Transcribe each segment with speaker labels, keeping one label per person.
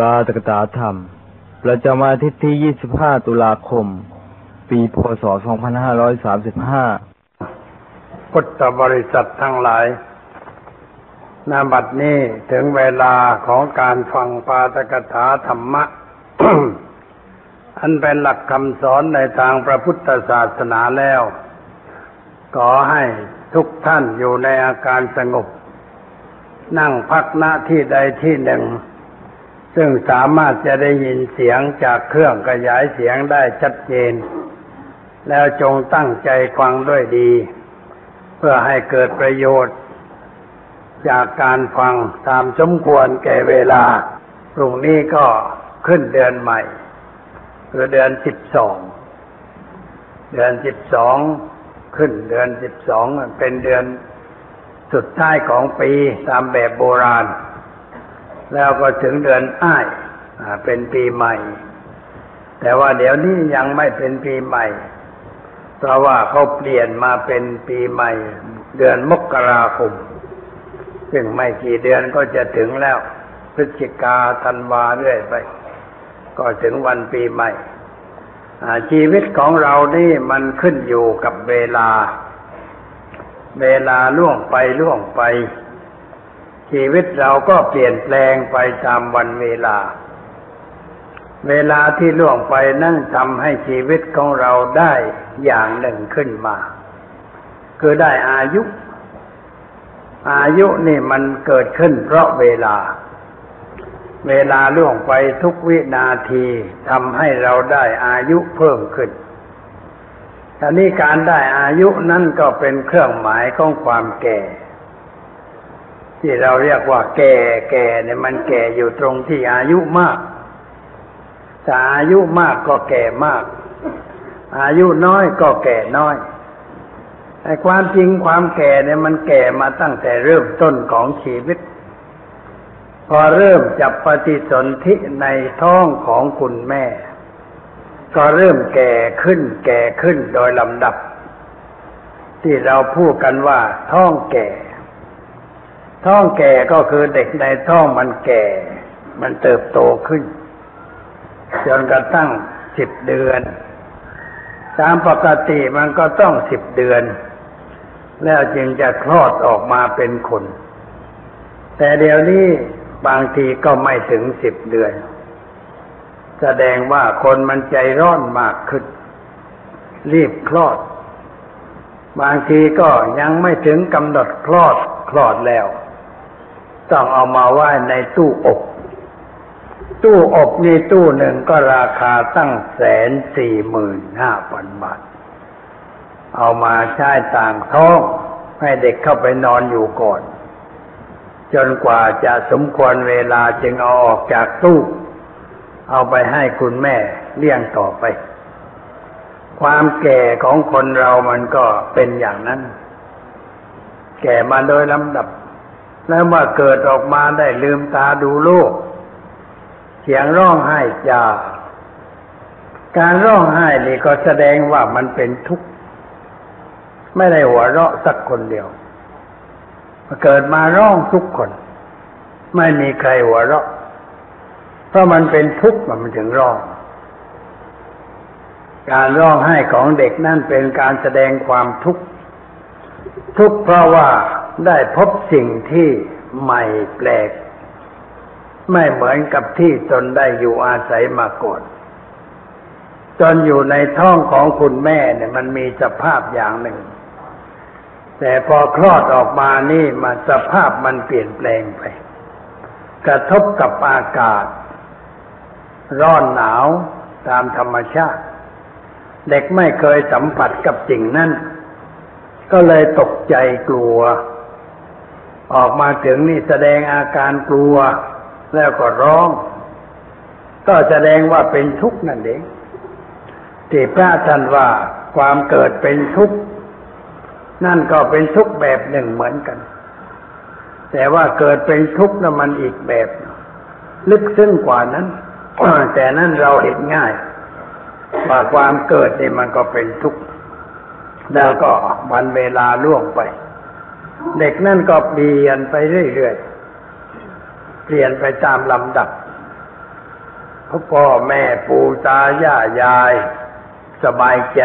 Speaker 1: ปาตกถาธรรม ประจำวันอาทิตย์ที่ 25 ตุลาคม ปีพศ 2535
Speaker 2: พุทธบริษัททั้งหลายนาบัดนี้ถึงเวลาของการฟังปาตกถาธรรมะ อันเป็นหลักคำสอนในทางพระพุทธศาสนาแล้ว ขอให้ทุกท่านอยู่ในอาการสงบ นั่งพักหน้าที่ใดที่หนึ่ง ซึ่งสามารถจะได้ยินเสียงจากเครื่องขยายเสียงได้ชัดเจน แล้วจงตั้งใจฟังด้วยดี เพื่อให้เกิดประโยชน์ จากการฟังตามสมควรแก่เวลาพรุ่งนี้ก็ขึ้นเดือนใหม่คือเดือนสิบสองเดือนสิบสองขึ้นเดือนสิบสองเป็นเดือนสุดท้ายของปีตามแบบโบราณ แล้วก็ถึงเดือนอ้ายเป็นปีใหม่ แต่ว่าเดี๋ยวนี้ยังไม่เป็นปีใหม่ เพราะว่าเขาเปลี่ยนมาเป็นปีใหม่ เดือนมกราคม ซึ่งไม่กี่เดือนก็จะถึงแล้ว พฤศจิกาธันวาเรื่อยไป ก็ถึงวันปีใหม่ชีวิตของเรานี่มันขึ้นอยู่กับเวลา เวลาล่วงไปล่วงไป ชีวิตเราก็เปลี่ยนแปลงไปตามวันเวลา เวลาที่ล่วงไปนั่นทำให้ชีวิตของเราได้อย่างหนึ่งขึ้นมา คือได้อายุ อายุนี่มันเกิดขึ้นเพราะเวลา เวลาล่วงไปทุกวินาทีทำให้เราได้อายุเพิ่มขึ้นทีนี้การได้อายุนั่นก็เป็นเครื่องหมายของความแก่ ที่เราเรียกว่าแก่แก่เนี่ยมันแก่อยู่ตรงที่อายุมากถ้าอายุมากก็แก่มาก อายุน้อยก็แก่น้อยไอ้ความจริงความแก่เนี่ยมันแก่มาตั้งแต่เริ่มต้นของชีวิต พอเริ่มจับปฏิสนธิในท้องของคุณแม่ ก็เริ่มแก่ขึ้น แก่ขึ้นโดยลำดับ ที่เราพูดกันว่าท้องแก่ ท้องแก่ก็คือเด็กในท้องมันแก่ มันเติบโตขึ้น จนกระทั่งสิบเดือน ตามปกติมันก็ต้องสิบเดือน แล้วจึงจะคลอดออกมาเป็นคน แต่เดี๋ยวนี้บางทีก็ไม่ถึงสิบเดือน แสดงว่าคนมันใจร้อนมากขึ้น รีบคลอด บางทีก็ยังไม่ถึงกำหนดคลอดคลอดแล้ว ต้องเอามาไว้ในตู้อบ ตู้อบนี่ตู้หนึ่งก็ราคาตั้งแสนสี่หมื่นห้าพันบาท เอามาใช้ต่างท้อง ให้เด็กเข้าไปนอนอยู่ก่อน จนกว่าจะสมควรเวลาจึงเอาออกจากตู้ เอาไปให้คุณแม่เลี้ยงต่อไป ความแก่ของคนเรามันก็เป็นอย่างนั้น แก่มาโดยลำดับ แล้วเมื่อเกิดออกมาได้ลืมตาดูโลก เสียงร้องไห้จาการร้องไห้นี่ก็แสดงว่ามันเป็นทุกข์ ไม่ได้หัวเราะสักคนเดียวเกิดมาร้องทุกคน ไม่มีใครหัวเราะ เพราะมันเป็นทุกข์มันถึงร้อง การร้องไห้ของเด็กนั่นเป็นการแสดงความทุกข์ทุกข์เพราะว่า ได้พบสิ่งที่ใหม่แปลก ไม่เหมือนกับที่ตนได้อยู่อาศัยมาก่อนจนอยู่ในท้องของคุณแม่เนี่ยมันมีสภาพอย่างหนึ่ง แต่พอคลอดออกมานี่มาสภาพมันเปลี่ยนแปลงไป กระทบกับอากาศ ร้อนหนาวตามธรรมชาติ เด็กไม่เคยสัมผัสกับสิ่งนั้น ก็เลยตกใจกลัว ออกมาถึงนี่แสดงอาการกลัว แล้วก็ร้อง ก็แสดงว่าเป็นทุกข์นั่นเองที่พระท่านว่าความเกิดเป็นทุกข์นั่นก็เป็นทุกข์แบบหนึ่งเหมือนกัน แต่ว่าเกิดเป็นทุกข์นั้นมันอีกแบบ ลึกซึ้งกว่านั้นแต่นั้นเราเห็นง่ายว่าความเกิดนี่มันก็เป็นทุกข์แล้วก็วันเวลาล่วงไป เด็กนั่นก็เปลี่ยนไปเรื่อยๆ เปลี่ยนไปตามลำดับพ่อแม่ปู่ตาย่ายาย สบายใจ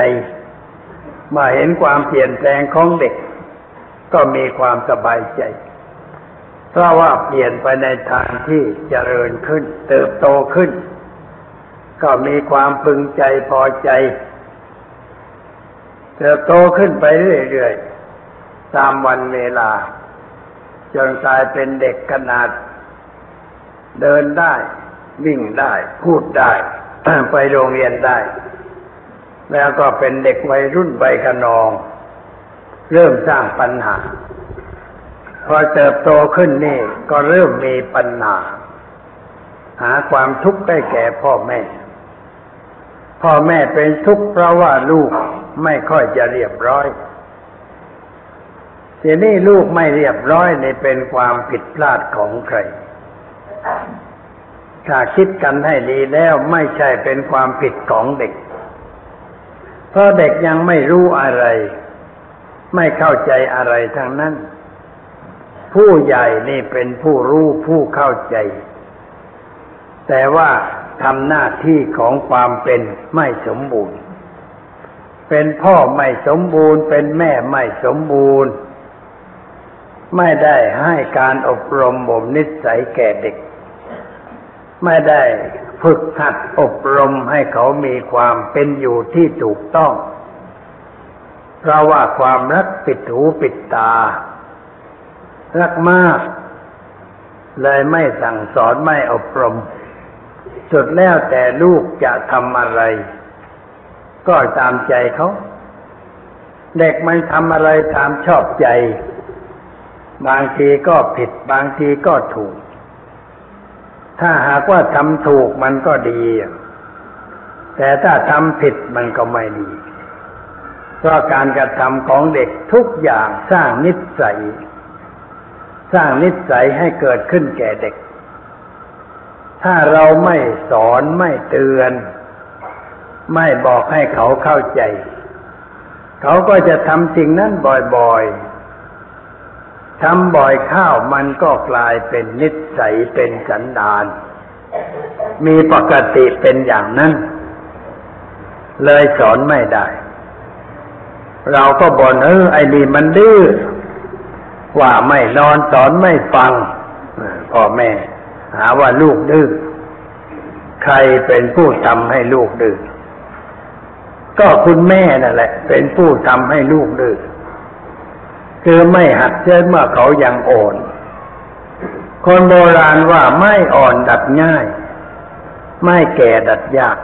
Speaker 2: มาเห็นความเปลี่ยนแปลงของเด็ก ก็มีความสบายใจ เพราะว่าเปลี่ยนไปในทางที่เจริญขึ้น เติบโตขึ้น ก็มีความพึงใจพอใจ เติบโตขึ้นไปเรื่อยๆ ตามวันเวลา จนกลายเป็นเด็กขนาด เดินได้ วิ่งได้ พูดได้ ไปโรงเรียนได้ แล้วก็เป็นเด็กวัยรุ่นใบขนอง เริ่มสร้างปัญหา พอเติบโตขึ้นนี่ก็เริ่มมีปัญหา หาความทุกข์ได้แก่พ่อแม่ พ่อแม่เป็นทุกข์เพราะว่าลูกไม่ค่อยจะเรียบร้อย ทีนี้ลูกไม่เรียบร้อยนี่เป็นความผิดพลาดของใคร ถ้าคิดกันให้ดีแล้วไม่ใช่เป็นความผิดของเด็ก เพราะเด็กยังไม่รู้อะไร ไม่เข้าใจอะไรทั้งนั้น ผู้ใหญ่นี่เป็นผู้รู้ผู้เข้าใจ แต่ว่าทำหน้าที่ของความเป็นไม่สมบูรณ์ เป็นพ่อไม่สมบูรณ์ เป็นแม่ไม่สมบูรณ์ ไม่ได้ให้การอบรมบ่มนิสัยแก่เด็ก ไม่ได้ฝึกหัดอบรมให้เขามีความเป็นอยู่ที่ถูกต้อง เพราะว่าความรักปิดหูปิดตา รักมาก เลยไม่สั่งสอนไม่อบรม สุดแล้วแต่ลูกจะทำอะไร ก็ตามใจเขา เด็กมันทำอะไรตามชอบใจ บางทีก็ผิด บางทีก็ถูก ถ้าหากว่าทำถูกมันก็ดี แต่ถ้าทำผิดมันก็ไม่ดี เพราะการกระทำของเด็กทุกอย่างสร้างนิสัย สร้างนิสัยให้เกิดขึ้นแก่เด็ก ถ้าเราไม่สอนไม่เตือน ไม่บอกให้เขาเข้าใจ เขาก็จะทำสิ่งนั้นบ่อยๆ ทำบ่อยข้าวมันก็กลายเป็นนิสัยเป็นสันดาน มีปกติเป็นอย่างนั้น เลยสอนไม่ได้ เราก็บ่นเออไอ้นี่มันดื้อว่าไม่นอนสอนไม่ฟังพ่อแม่ หาว่าลูกดื้อใครเป็นผู้ทำให้ลูกดื้อก็คุณแม่นั่นแหละ เป็นผู้ทำให้ลูกดื้อ คือไม่หัดเชื่อเมื่อเขายังอ่อน คนโบราณว่าไม่อ่อนดัดง่าย ไม่แก่ดัดยาก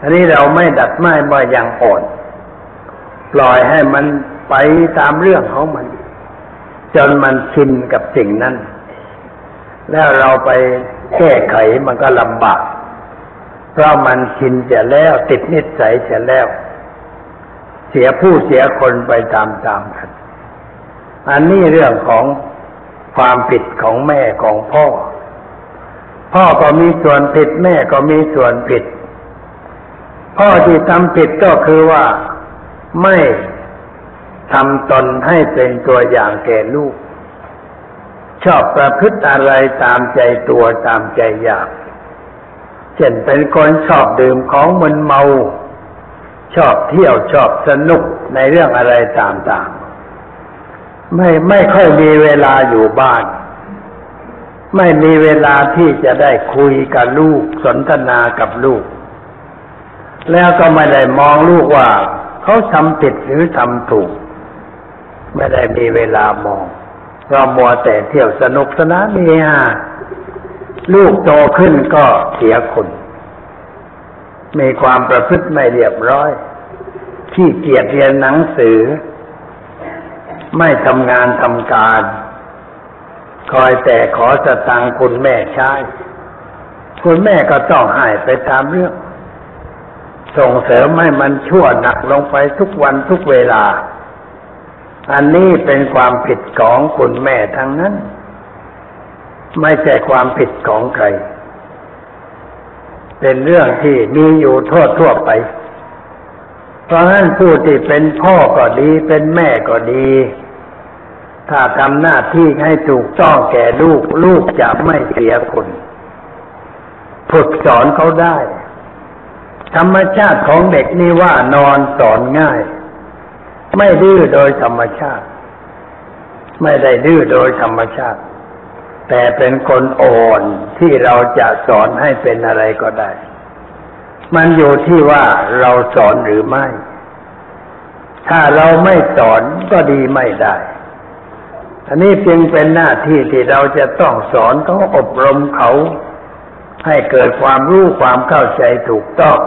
Speaker 2: อันนี้เราไม่ดัดไม่บ่ยังอ่อน ปล่อยให้มันไปตามเรื่องของมัน จนมันชินกับสิ่งนั้น แล้วเราไปแก้ไขมันก็ลำบากเพราะมันชินเสียแล้วติดนิสัยเสียแล้ว เสียผู้เสียคนไปตามๆกัน อันนี้เรื่องของความผิดของแม่ของพ่อ พ่อก็มีส่วนผิดแม่ก็มีส่วนผิด พ่อที่ทำผิดก็คือว่าไม่ทำตนให้เป็นตัวอย่างแก่ลูก ชอบประพฤติอะไรตามใจตัวตามใจอยาก เช่นเป็นคนชอบดื่มของมึนเมา ชอบเที่ยวชอบสนุกในเรื่องอะไรต่างๆ ไม่ไม่ค่อยมีเวลาอยู่บ้าน ไม่มีเวลาที่จะได้คุยกับลูกสนทนากับลูก แล้วก็ไม่ได้มองลูกว่า เขาทำผิดหรือทำถูก ไม่ได้มีเวลามองเรามัวแต่เที่ยวสนุกสนานเนี่ฮะลูกโตขึ้นก็เสียคนมีความประพฤติไม่เรียบร้อย ขี้เกียจเรียนหนังสือ ไม่ทำงานทำการ คอยแต่ขอสตังค์คุณแม่ใช้คุณแม่ก็ต้องให้ไปตามเรื่อง ส่งเสริมให้มันชั่วหนักลงไปทุกวันทุกเวลา อันนี้เป็นความผิดของคุณแม่ทั้งนั้น ไม่ใช่ความผิดของใคร เป็นเรื่องที่มีอยู่ทั่วทั่วไป เพราะฉะนั้นผู้ที่เป็นพ่อก็ดีเป็นแม่ก็ดี ถ้าทำหน้าที่ให้ถูกต้องแก่ลูก ลูกจะไม่เสียคนฝึกสอนเขาได้ ธรรมชาติของเด็กนี่ว่านอนสอนง่าย ไม่ดื้อโดยธรรมชาติ ไม่ได้ดื้อโดยธรรมชาติ แต่เป็นคนอ่อนที่เราจะสอนให้เป็นอะไรก็ได้ มันอยู่ที่ว่าเราสอนหรือไม่ ถ้าเราไม่สอนก็ดีไม่ได้ อันนี้เพียงเป็นหน้าที่ที่เราจะต้องสอนเขาอบรมเขา ให้เกิดความรู้ความเข้าใจถูกต้อง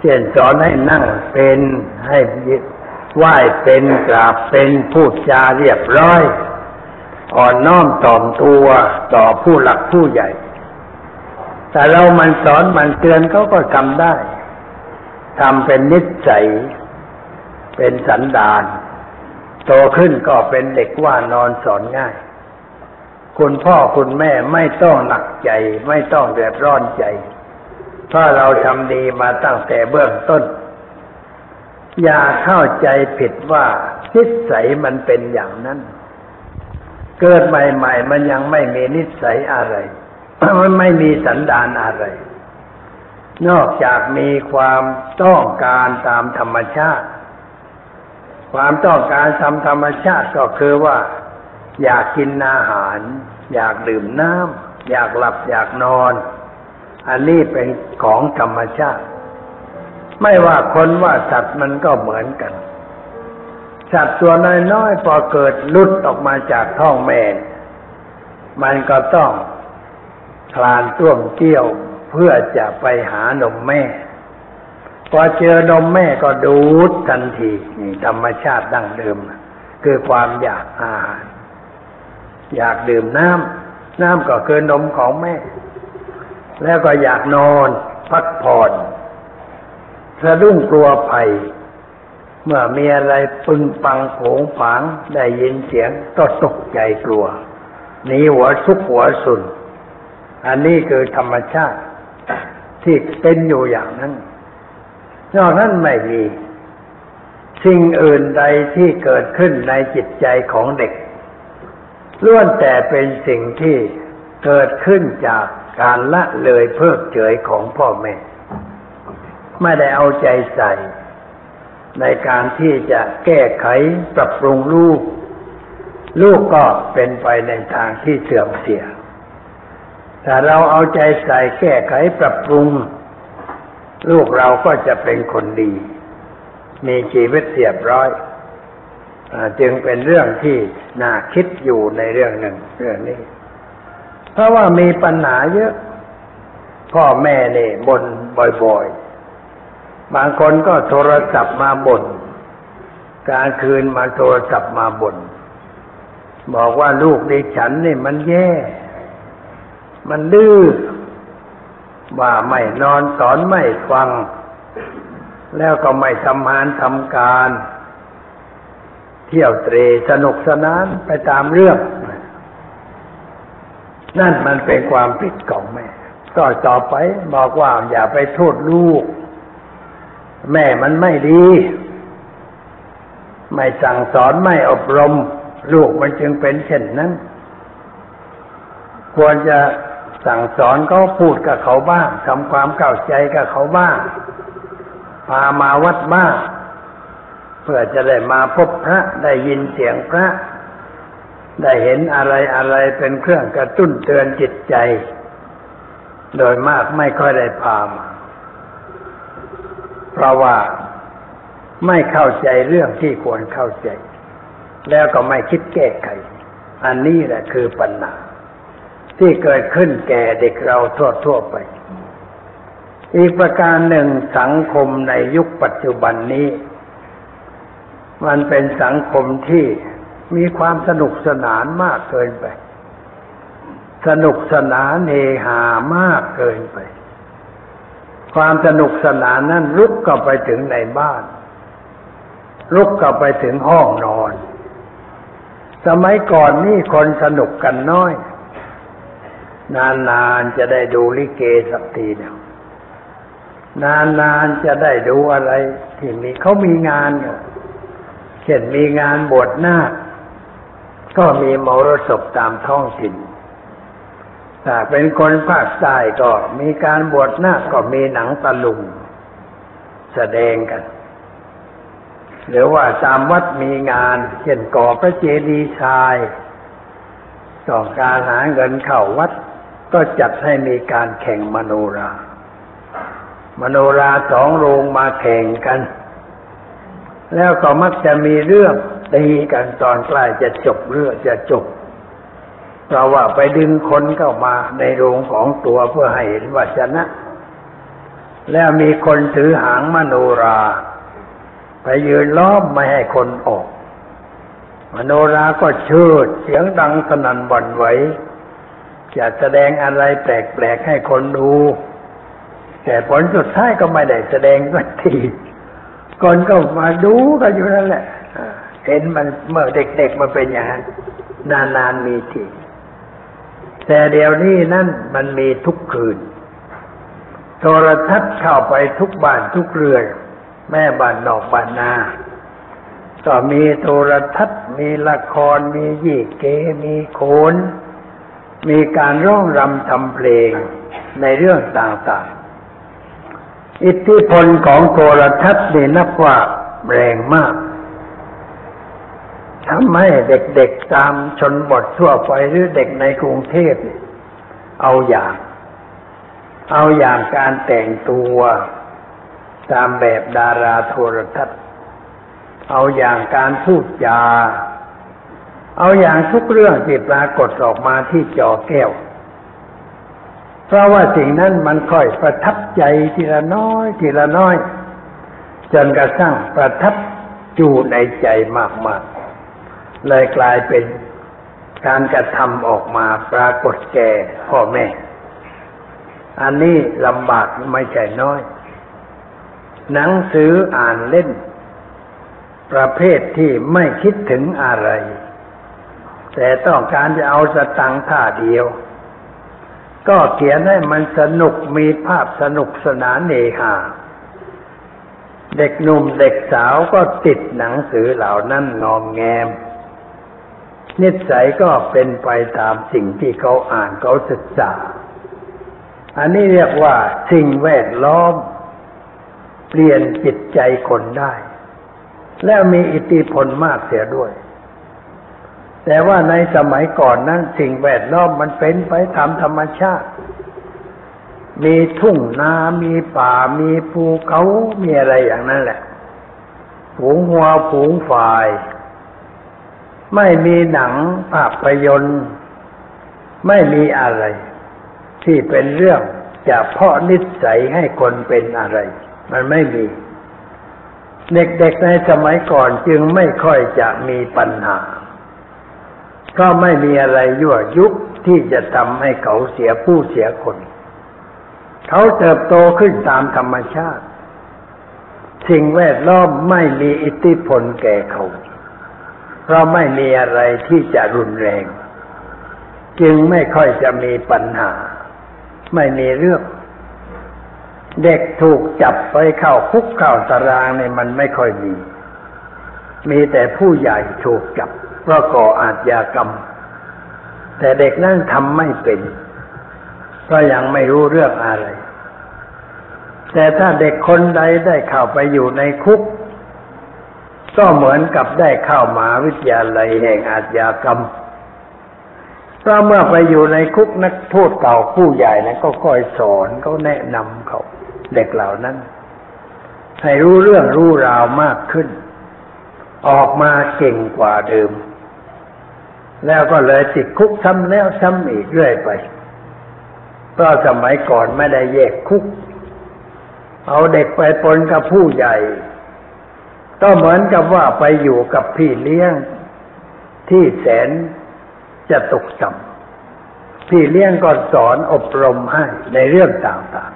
Speaker 2: เช่นสอนให้นั่งเป็นให้ไหว้เป็นกราบเป็นพูดจาเรียบร้อยอ่อนน้อมถ่อมตัวต่อผู้หลักผู้ใหญ่ แต่เรามันสอนมันเตือนเขาก็ทำได้ทำเป็นนิสัยเป็นสันดาน โตขึ้นก็เป็นเด็กว่านอนสอนง่าย คุณพ่อคุณแม่ไม่ต้องหนักใจ ไม่ต้องเดือดร้อนใจ เพราะเราทำดีมาตั้งแต่เบื้องต้น อย่าเข้าใจผิดว่านิสัยมันเป็นอย่างนั้น เกิดใหม่ ๆ มันยังไม่มีนิสัยอะไร มันไม่มีสันดานอะไร นอกจากมีความต้องการตามธรรมชาติ ความต้องการตามธรรมชาติก็คือว่า อยากกินอาหาร อยากดื่มน้ำอยากหลับอยากนอน อันนี้เป็นของธรรมชาติ ไม่ว่าคนว่าสัตว์มันก็เหมือนกัน สัตว์ตัวน้อยๆพอเกิดลุดออกมาจากท้องแม่มันก็ต้องคลานต้วมเตี้ยวเพื่อจะไปหานมแม่ พอเจอนมแม่ก็ดูดทันทีนี่ธรรมชาติดั้งเดิม คือความอยากอาหารอยากดื่มน้ำน้ำก็คือนมของแม่ แล้วก็อยากนอน พักผ่อนสะดุ้งกลัวภัย เมื่อมีอะไรปึงปังโผงผางได้ยินเสียงก็ตกใจกลัวหนีหัวซุกหัวสุน อันนี้คือธรรมชาติ ที่เป็นอยู่อย่างนั้น นอกนั้นไม่มี สิ่งอื่นใดที่เกิดขึ้นในจิตใจของเด็กล้วนแต่เป็นสิ่งที่เกิดขึ้นจากการละเลยเพิกเฉยของพ่อแม่ ไม่ได้เอาใจใส่ ในการที่จะแก้ไขปรับปรุงลูก ลูกก็เป็นไปในทางที่เสื่อมเสียถ้าเราเอาใจใส่แก้ไขปรับปรุง ลูกเราก็จะเป็นคนดี มีชีวิตเรียบร้อยอจึงเป็นเรื่องที่น่าคิดอยู่ในเรื่องหนึ่งเรื่องนี้ เพราะว่ามีปัญหาเยอะ พ่อแม่เนี่ยบ่นบ่อยๆ บางคนก็โทรศัพท์มาบ่นกลางคืนมาโทรศัพท์มาบ่นบอกว่าลูกดิฉันนี่มันแย่ มันดื้อ ว่าไม่นอนสอนไม่ฟัง แล้วก็ไม่ทำงานทำการ เที่ยวเตรสนุกสนานไปตามเรื่อง นั่นมันเป็นความผิดของแม่ ก็ต่อไปบอกว่าอย่าไปโทษลูก แม่มันไม่ดี ไม่สั่งสอนไม่อบรม ลูกมันจึงเป็นเช่นนั้น ควรจะ สั่งสอนเขาพูดกับเขาบ้างทำความเข้าใจกับเขาบ้าง พามาวัดบ้างเพื่อจะได้มาพบพระได้ยินเสียงพระ ได้เห็นอะไรอะไรเป็นเครื่องกระตุ้นเตือนจิตใจ โดยมากไม่ค่อยได้พามาเพราะว่าไม่เข้าใจเรื่องที่ควรเข้าใจ แล้วก็ไม่คิดแก้ไข อันนี้แหละคือปัญหา ที่เกิดขึ้นแก่เด็กเราทั่วๆไป อีกประการหนึ่งสังคมในยุคปัจจุบันนี้ มันเป็นสังคมที่มีความสนุกสนานมากเกินไป สนุกสนานเฮฮามากเกินไป ความสนุกสนานนั้นลุกก็ไปถึงในบ้านลุกก็ไปถึงห้องนอน สมัยก่อนนี่คนสนุกกันน้อย นานๆจะได้ดูลิเกสักทีเดียวนานๆจะได้ดูอะไร ที่มีเขามีงานเนี่ยเช่นมีงานบวชนาคก็มีมรสพตามท้องถิ่นถ้าเป็นคนภาคใต้ก็มีการบวชนาคก็มีหนังตะลุงแสดงกัน หรือว่าตามวัดมีงาน เช่นก่อพระเจดีย์ทราย ต้องการหาเงินเข้าวัด ก็จัดให้มีการแข่งมโนรา มโนราสองโรงมาแข่งกัน แล้วก็มักจะมีเรื่องตีกันตอนใกล้จะจบเรื่องจะจบเพราะว่าไปดึงคนเข้ามาในโรงของตัวเพื่อให้เห็นว่าชนะ แล้วมีคนถือหางมโนรา ไปยืนล้อมไม่ให้คนออก มโนราก็เชิดเสียงดังสนั่นหวั่นไหว จะแสดงอะไรแปลกๆให้คนดู แต่ผลสุดท้ายก็ไม่ได้แสดงสักทีคนก็มาดูกันอยู่นั่นแหละเห็นมันเมื่อเด็กๆมาเป็นอย่างนั้นนานๆมีทีแต่เดี๋ยวนี้นั่นมันมีทุกคืน โทรทัศน์เข้าไปทุกบ้านทุกเรือนแม่บ้านนอกบ้านนา ก็มีโทรทัศน์มีละครมียี่เกมีโขน มีการร้องรำทำเพลงในเรื่องต่างๆ อิทธิพลของโทรทัศน์นี่นับว่าแรงมากทำให้เด็กๆตามชนบททั่วไปหรือเด็กในกรุงเทพเนี่ยเอาอย่าง เอาอย่างการแต่งตัวตามแบบดาราโทรทัศน์ เอาอย่างการพูดจา เอาอย่างทุกเรื่องที่ปรากฏออกมาที่จอแก้ว เพราะว่าสิ่งนั้นมันค่อยประทับใจทีละน้อยทีละน้อย จนกระทั่งประทับจูในใจมากๆเลยกลายเป็นการกระทำออกมาปรากฏแก่พ่อแม่ อันนี้ลำบากไม่ใช่น้อย หนังสืออ่านเล่น ประเภทที่ไม่คิดถึงอะไร แต่ต้องการจะเอาสตังท่าเดียว ก็เขียนให้มันสนุกมีภาพสนุกสนานเนหาเด็กหนุ่มเด็กสาวก็ติดหนังสือเหล่านั้นงอมแงม นิสัยก็เป็นไปตามสิ่งที่เขาอ่านเขาศึกษา อันนี้เรียกว่าสิ่งแวดล้อม เปลี่ยนจิตใจคนได้ แล้วมีอิทธิพลมากเสียด้วย แต่ว่าในสมัยก่อนนั้นสิ่งแวดล้อมมันเป็นไปตามธรรมชาติ มีทุ่งนา มีป่า มีภูเขา มีอะไรอย่างนั้นแหละฝูงวัวฝูงฝ่าย ไม่มีหนังภาพยนตร์ ไม่มีอะไร ที่เป็นเรื่องจะเพาะนิสัยให้คนเป็นอะไร มันไม่มี เด็กๆในสมัยก่อนจึงไม่ค่อยจะมีปัญหา เพราะไม่มีอะไรยั่วยุที่จะทำให้เขาเสียผู้เสียคน เขาเติบโตขึ้นตามธรรมชาติ สิ่งแวดล้อมไม่มีอิทธิพลแก่เขา เพราะไม่มีอะไรที่จะรุนแรง จึงไม่ค่อยจะมีปัญหา ไม่มีเรื่อง เด็กถูกจับไปเข้าคุกเข้าตารางเนี่ยมันไม่ค่อยมี มีแต่ผู้ใหญ่ถูกจับ เพราะก่ออาชญากรรม แต่เด็กนั่นทำไม่เป็น ก็ยังไม่รู้เรื่องอะไร แต่ถ้าเด็กคนใดได้เข้าไปอยู่ในคุก ก็เหมือนกับได้เข้ามาวิทยาลัยแห่งอาชญากรรมเพราะเมื่อไปอยู่ในคุกนักโทษเก่าผู้ใหญ่นั้นก็คอยสอนเขาแนะนำเขาเด็กเหล่านั้น ให้รู้เรื่องรู้ราวมากขึ้น ออกมาเก่งกว่าเดิม แล้วก็เลยติดคุกซ้ำแล้วซ้ำอีกเรื่อยไป เพราะสมัยก่อนไม่ได้แยกคุก เอาเด็กไปปนกับผู้ใหญ่ ก็เหมือนกับว่าไปอยู่กับพี่เลี้ยง ที่แสนจะตกต่ำพี่เลี้ยงก็สอนอบรมให้ในเรื่องต่าง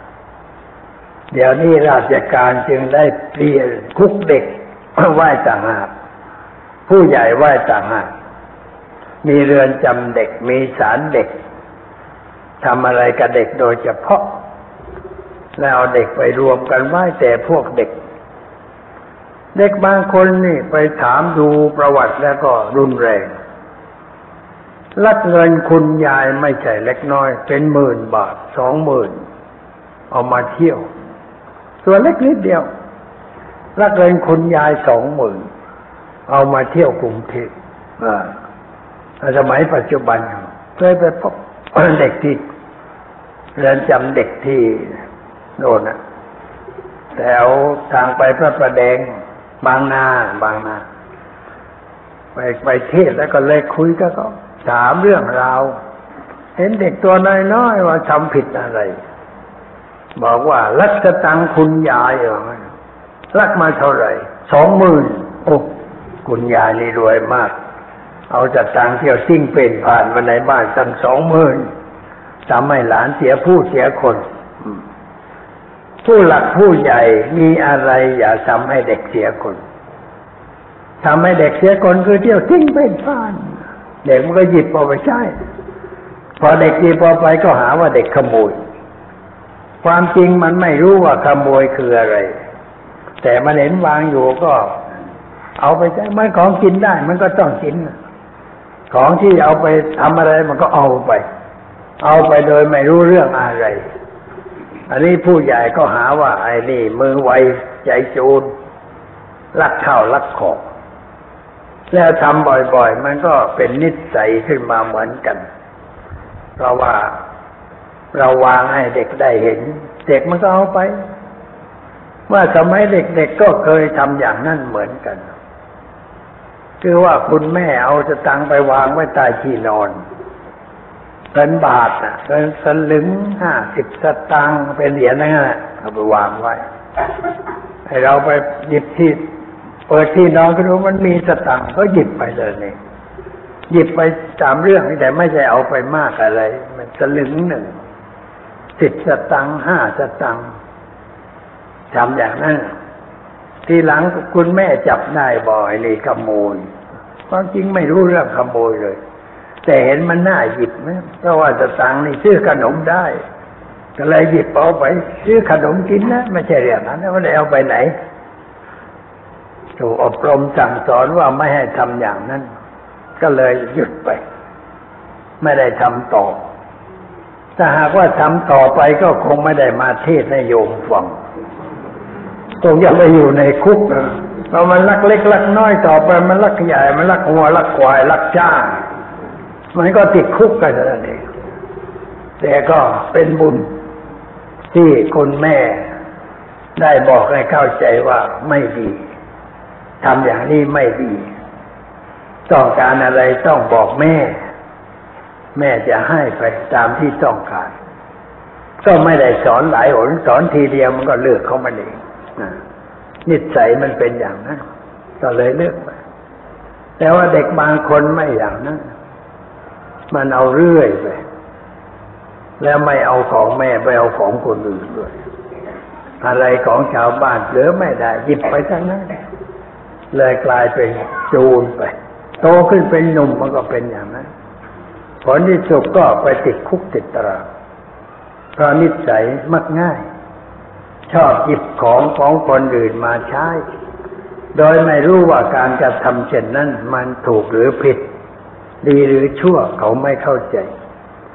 Speaker 2: ๆ เดี๋ยวนี้ราชการจึงได้เปลี่ยนคุกเด็กไหว้ต่างหากผู้ใหญ่ไหว้ต่างหาก มีเรือนจำเด็กมีศาลเด็กทำอะไรกับเด็กโดยเฉพาะ แล้วเอาเด็กไปรวมกันไว้แต่พวกเด็ก เด็กบางคนนี่ไปถามดูประวัติแล้วก็รุนแรงลักเงินคุณยายไม่ใช่เล็กน้อย เป็นหมื่นบาทสองหมื่นเอามาเที่ยว ตัวเล็กนิดเดียวลักเงินคุณยายสองหมื่นเอามาเที่ยวกรุงเทพอ่า สมัยปัจจุบันเคยไปพบเด็กที่เรือนจำเด็กที่โน่นนะแถวทางไปพระประแดงบางนาบางนาไปไปเทศแล้วก็เลยคุยก็ก็ถามเรื่องราว เห็นเด็กตัวน้อยๆว่าทำผิดอะไร บอกว่ารักตังค์คุณยายเหรอรักมาเท่าไหร่สองหมื่นโอ้คุณยายนี่รวยมาก เอาจัดตังเที่ยวซิ่งเป็นผ่านมาในบ้านตั้งสองหมื่นทำให้หลานเสียผู้เสียคน ผู้หลักผู้ใหญ่มีอะไรอย่าทำให้เด็กเสียคนทำให้เด็กเสียคนคือเที่ยวทิ้งเป็นผ่าน เด็กมันก็หยิบเอาไปใช้ พอเด็กหยิบเอาไปก็หาว่าเด็กขโมย ความจริงมันไม่รู้ว่าขโมยคืออะไร แต่มันเห็นวางอยู่ก็เอาไปใช้มันของกินได้ มันก็ต้องกิน ของที่เอาไปทำอะไรมันก็เอาไป เอาไปโดยไม่รู้เรื่องอะไร อันนี้ผู้ใหญ่ก็หาว่า ไอ้นี่มือไวใจจูนลักเข้าลักของแล้วทำบ่อยๆ มันก็เป็นนิสัยขึ้นมาเหมือนกัน เพราะว่าเราวางให้เด็กได้เห็น เด็กมันก็เอาไป ว่าสมัยเด็กๆก็เคยทำอย่างนั้นเหมือนกัน คือว่าคุณแม่เอาสตังค์ไปวางไว้ใต้ที่นอนเงินบาทนะเงินสลึงห้าสิบสตางค์เป็นเหรียญนั่นแหละเอาไปวางไว้ ให้เราไปหยิบที่ เปิดที่นอนก็รู้มันมีสตังค์ก็หยิบไปเลยนี่หยิบไปตามเรื่องแต่ไม่ใช่เอาไปมากอะไร มันสลึงหนึ่งสิบสตังค์ห้าสตังค์ทำอย่างนั้น ทีหลังคุณแม่จับได้บ่อยเลยขโมยความจริงไม่รู้เรื่องขโมยเลย แต่เห็นมันน่าหยิบนะเพราะว่าสตังนี่ซื้อขนมได้ ก็เลยหยิบเอาไป ซื้อขนมกินนะไม่ใช่เรื่องนั้นนะไม่ได้เอาไปไหน ถูกอบรมสั่งสอนว่าไม่ให้ทำอย่างนั้น ก็เลยหยุดไป ไม่ได้ทำต่อถ้าหากว่าทำต่อไปก็คงไม่ได้มาเทศน์โยมฟัง คงยังไปอยู่ในคุกเพราะมันลักเล็กลักน้อยต่อไปมันลักใหญ่มันลักหัวลักควายลักจ้างมันก็ติดคุกกันนั่นเองแต่ก็เป็นบุญที่คุณแม่ได้บอกให้เข้าใจว่าไม่ดีทำอย่างนี้ไม่ดี ต้องการอะไรต้องบอกแม่ แม่จะให้ไปตามที่ต้องการ ก็ไม่ได้สอนหลายหนสอนทีเดียวมันก็เลือกเขามันเอง นิสัยมันเป็นอย่างนั้น ก็เลยเลือกไปแต่ว่าเด็กบางคนไม่อย่างนั้น มันเอาเรื่อยไป แล้วไม่เอาของแม่ไปเอาของคนอื่นด้วยอะไรของชาวบ้านเหลือไม่ได้หยิบไปทั้งนั้นเลยกลายเป็นจูนไป โตขึ้นเป็นหนุ่มมันก็เป็นอย่างนั้นผลที่สุดก็ไปติดคุกติดตารางเพราะนิสัยมักง่าย ชอบหยิบของของคนอื่นมาใช้ โดยไม่รู้ว่าการกระทำเช่นนั้นมันถูกหรือผิด ดีหรือชั่วเขาไม่เข้าใจ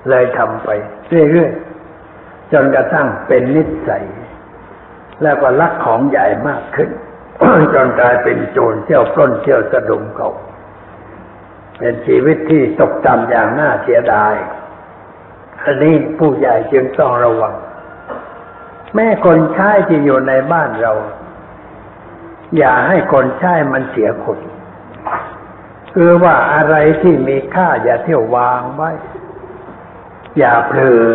Speaker 2: เลยทำไปเรื่อยๆจนกระทั่งเป็นนิสัย แล้วก็ลักของใหญ่มากขึ้นจนกลายเป็นโจรเที่ยวปล้นเที่ยวสะดุมเขาเป็นชีวิตที่ตกต่ำอย่างน่าเสียดาย อันนี้ผู้ใหญ่จึงต้องระวัง แม่คนใช้ที่อยู่ในบ้านเรา อย่าให้คนใช้มันเสียคนคือว่าอะไรที่มีค่าอย่าเที่ยววางไว้ อย่าเผลอ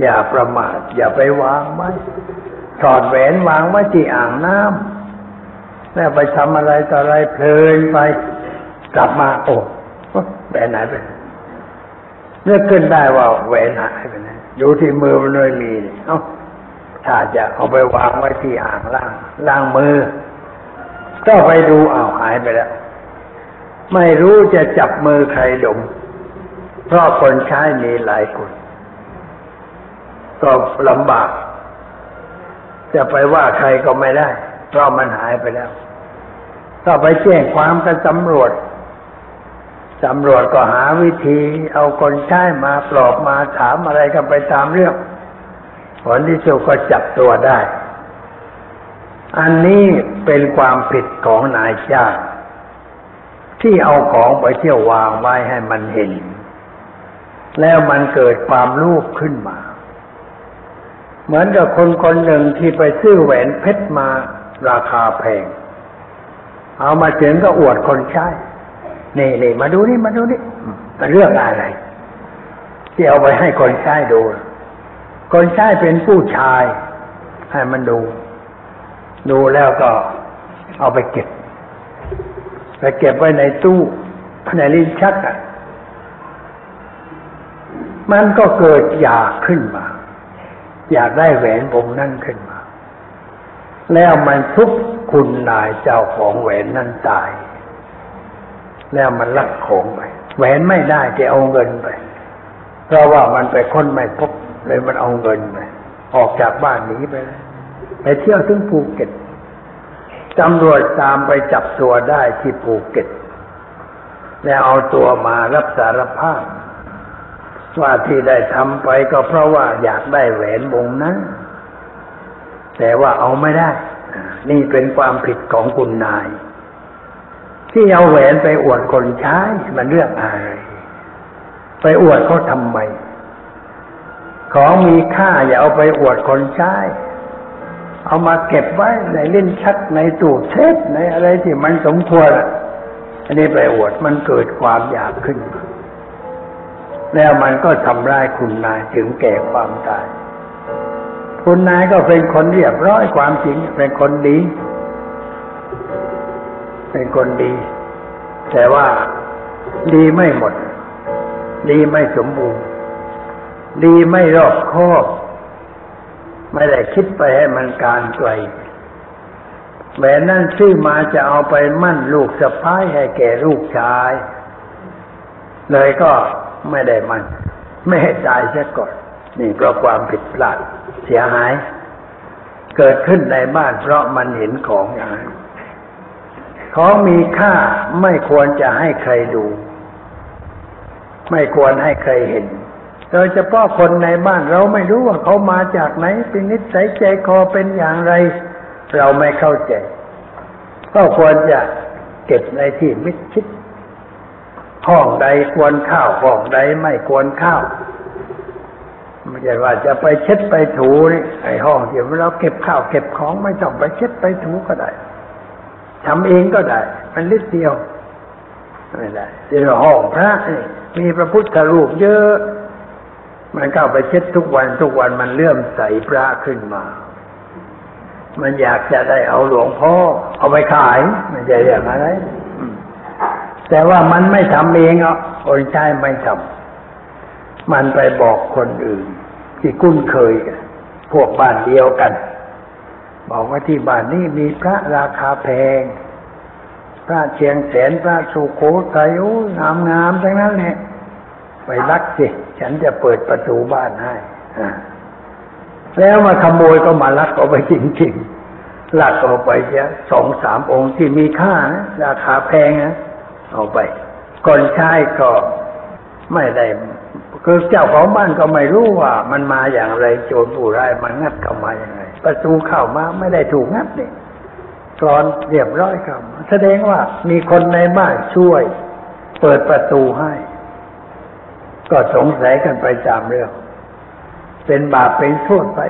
Speaker 2: อย่าประมาท อย่าไปวางไว้ถอดแหวนวางไว้ที่อ่างน้ำแล้วไปทำอะไรต่ออะไรเพลินไป กลับมาโอ้แหวนหายไปไหนเลือกขึ้นได้ว่าแหวนหายไปไหนอยู่ที่มือมันเลยมีเอ้า ถ้าจะเอาไปวางไว้ที่อ่างล่างล่างมือ ก็ไปดูอ้าวหายไปแล้ว ไม่รู้จะจับมือใครดม เพราะคนใช้มีหลายคน ก็ลำบาก จะไปว่าใครก็ไม่ได้ เพราะมันหายไปแล้ว ก็ไปแจ้งความกันตำรวจตำรวจก็หาวิธี เอาคนใช้มาปลอบมาถามอะไรกันไปตามเรื่อง ผลที่สุดก็จับตัวได้ อันนี้เป็นความผิดของนายจ้างที่เอาของไปเที่ยววางไว้ให้มันเห็น แล้วมันเกิดความรูปขึ้นมา เหมือนกับคนคนหนึ่งที่ไปซื้อแหวนเพชรมาราคาแพง เอามาถึงก็อวดคนใช้นี่นี่มาดูนี่มาดูนี่มันเรื่องอะไร ที่เอาไปให้คนใช้ดู คนใช้เป็นผู้ชาย ให้มันดู ดูแล้วก็เอาไปเก็บ ไปเก็บไว้ในตู้ในลิ้นชักอะมันก็เกิดอยากขึ้นมา อยากได้แหวนวงนั่นขึ้นมา แล้วมันทุบคุณนายเจ้าของแหวนนั่นตาย แล้วมันลักของไปแหวนไม่ได้จะเอาเงินไป เพราะว่ามันไปค้นไม่พบ เลยมันเอาเงินไปออกจากบ้านหนีไปไปเที่ยวถึงภูเก็ตตำรวจตามไปจับตัวได้ที่ภูเก็ต แล้วเอาตัวมารับสารภาพ ว่าที่ได้ทำไปก็เพราะว่าอยากได้แหวนวงนั้น แต่ว่าเอาไม่ได้ นี่เป็นความผิดของคุณนาย ที่เอาแหวนไปอวดคนใช้มันเรื่องอะไร ไปอวดเขาทำไม ของมีค่าอย่าเอาไปอวดคนใช้ เอามาเก็บไว้ในลิ้นชักในตู้เทปในอะไรที่มันสมควรอะอันนี้ไปอวดมันเกิดความอยากขึ้น แล้วมันก็ทำร้ายคุณนายถึงแก่ความตาย คุณนายก็เป็นคนเรียบร้อยความจริง เป็นคนดี เป็นคนดี แต่ว่าดีไม่หมด ดีไม่สมบูรณ์ ดีไม่รอบคอบ ไม่ได้คิดไปให้มันการไกลแหวนนั่นซื้อมาจะเอาไปมั่นลูกสะพ้ายให้แก่ลูกชาย เลยก็ไม่ได้มัน ไม่ให้ตายเสียก่อน นี่เพราะความผิดพลาดเสียหาย เกิดขึ้นในบ้านเพราะมันเห็นของอย่างนั้นของมีค่าไม่ควรจะให้ใครดู ไม่ควรให้ใครเห็น โดยเฉพาะคนในบ้านเราไม่รู้ว่าเขามาจากไหนเป็นนิสัยใจคอเป็นอย่างไร เราไม่เข้าใจ ก็ควรจะเก็บในที่มิดชิดห้องใดควรเข้าห้องใดไม่ควรเข้าไม่ใช่ว่าจะไปเช็ดไปถูนี่ไอ้ห้องที่เราเก็บข้าวเก็บของไม่ต้องไปเช็ดไปถูก็ได้ทำเองก็ได้ มันลิดเดียวไม่ได้ที่ห้องพระนี่มีพระพุทธรูปเยอะ มันก็ไปเช็ดทุกวันทุกวันมันเลื่อมใสพระขึ้นมา มันอยากจะได้เอาหลวงพ่อ เอาไปขายม่ใช่อย่างอะไรแต่ว่ามันไม่ทำเองอะคนใช้ไม่ทำมันไปบอกคนอื่น ที่คุ้นเคยกันพวกบ้านเดียวกัน บอกว่าที่บ้านนี้มีพระราคาแพง พระเชียงแสนพระสุโขทัยโอ้งามงามทั้งนั้นแหละไปลักสิ ฉันจะเปิดประตูบ้านให้แล้วมาขโมยก็มาลักเอาไปจริงๆลักเอาไปเยอะสองสามองค์ที่มีค่านะราคาแพงนะเอาไปคนใช้ก็ไม่ได้คือเจ้าของบ้านก็ไม่รู้ว่า มันมาอย่างไรโจรผู้ร้ายมันงัดเข้ามาอย่างไรประตูเข้ามาไม่ได้ถูกงัดนี่กรอนเรียบร้อยครับ แสดงว่ามีคนในบ้านช่วย เปิดประตูให้ ก็สงสัยกันไปตามเรื่อง เป็นบาปเป็นโทษไป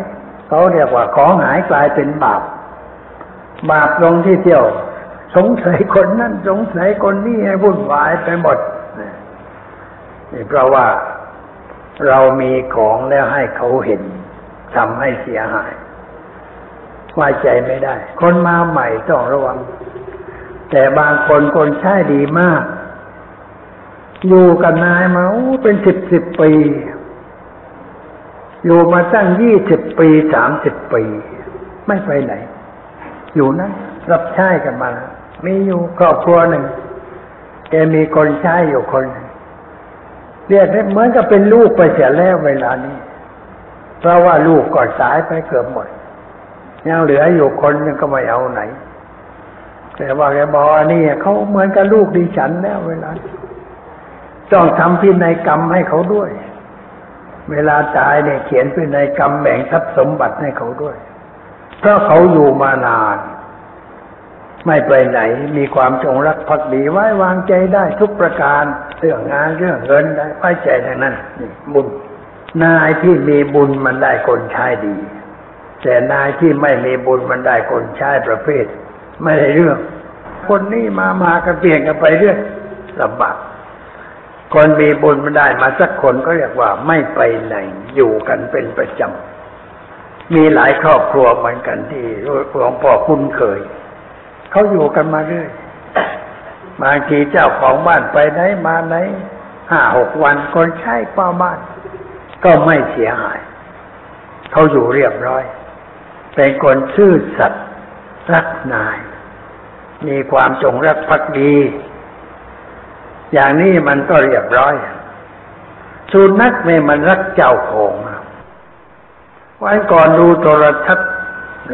Speaker 2: เขาเรียกว่าของหายกลายเป็นบาป บาปลงที่เที่ยว สงสัยคนนั้นสงสัยคนนี้ให้วุ่นวายไปหมดนี่เพราะว่าเรามีของแล้วให้เขาเห็นทำให้เสียหายไว้ใจไม่ได้ คนมาใหม่ต้องระวัง แต่บางคนคนใช้ดีมาก อยู่กับนายมาเป็นสิบสิบปี อยู่มาตั้งยี่สิบปีสามสิบปี ไม่ไปไหน อยู่นะรับใช้กันมา มีอยู่ครอบครัวหนึ่งแกมีคนใช้อยู่คนหนึ่งเรียกเหมือนกับเป็นลูกไปเสียแล้วเวลานี้ เพราะว่าลูกก่อนสายไปเกือบหมด ยังเหลืออยู่คนยังก็ไม่เอาไหน แต่ว่าแกบอกว่านี่เขาเหมือนกับลูกดิฉันแล้วเวลา ต้องทำพินัยกรรมให้เขาด้วย เวลาตายเนี่ยเขียนพินัยกรรมแบ่งทรัพย์สมบัติให้เขาด้วย เพราะเขาอยู่มานาน ไม่ไปไหน มีความจงรักภักดีไว้วางใจได้ทุกประการเรื่องงานเรื่องเงินได้ไว้ใจทั้งนั้นนี่บุญนายที่มีบุญมันได้คนใช้ดี แต่นายที่ไม่มีบุญมันได้คนใช้ประเภท ไม่ได้เรื่อง คนนี้มามากันเปลี่ยนกันไปเรื่อยลำบาก คนมีบุญมันได้มาสักคนก็เรียกว่าไม่ไปไหนอยู่กันเป็นประจำมีหลายครอบครัวเหมือนกันที่หลวงพ่อคุ้นเคยเขาอยู่กันมาเรื่อยบางทีเจ้าของบ้านไปไหนมาไหนห้าหกวันคนใช้เฝ้าบ้านก็ไม่เสียหาย เขาอยู่เรียบร้อย เป็นคนซื่อสัตย์รักนาย มีความจงรักภักดี อย่างนี้มันก็เรียบร้อย สุนัขเนี่ยมันรักเจ้าของอะวันก่อนดูโทรทัศน์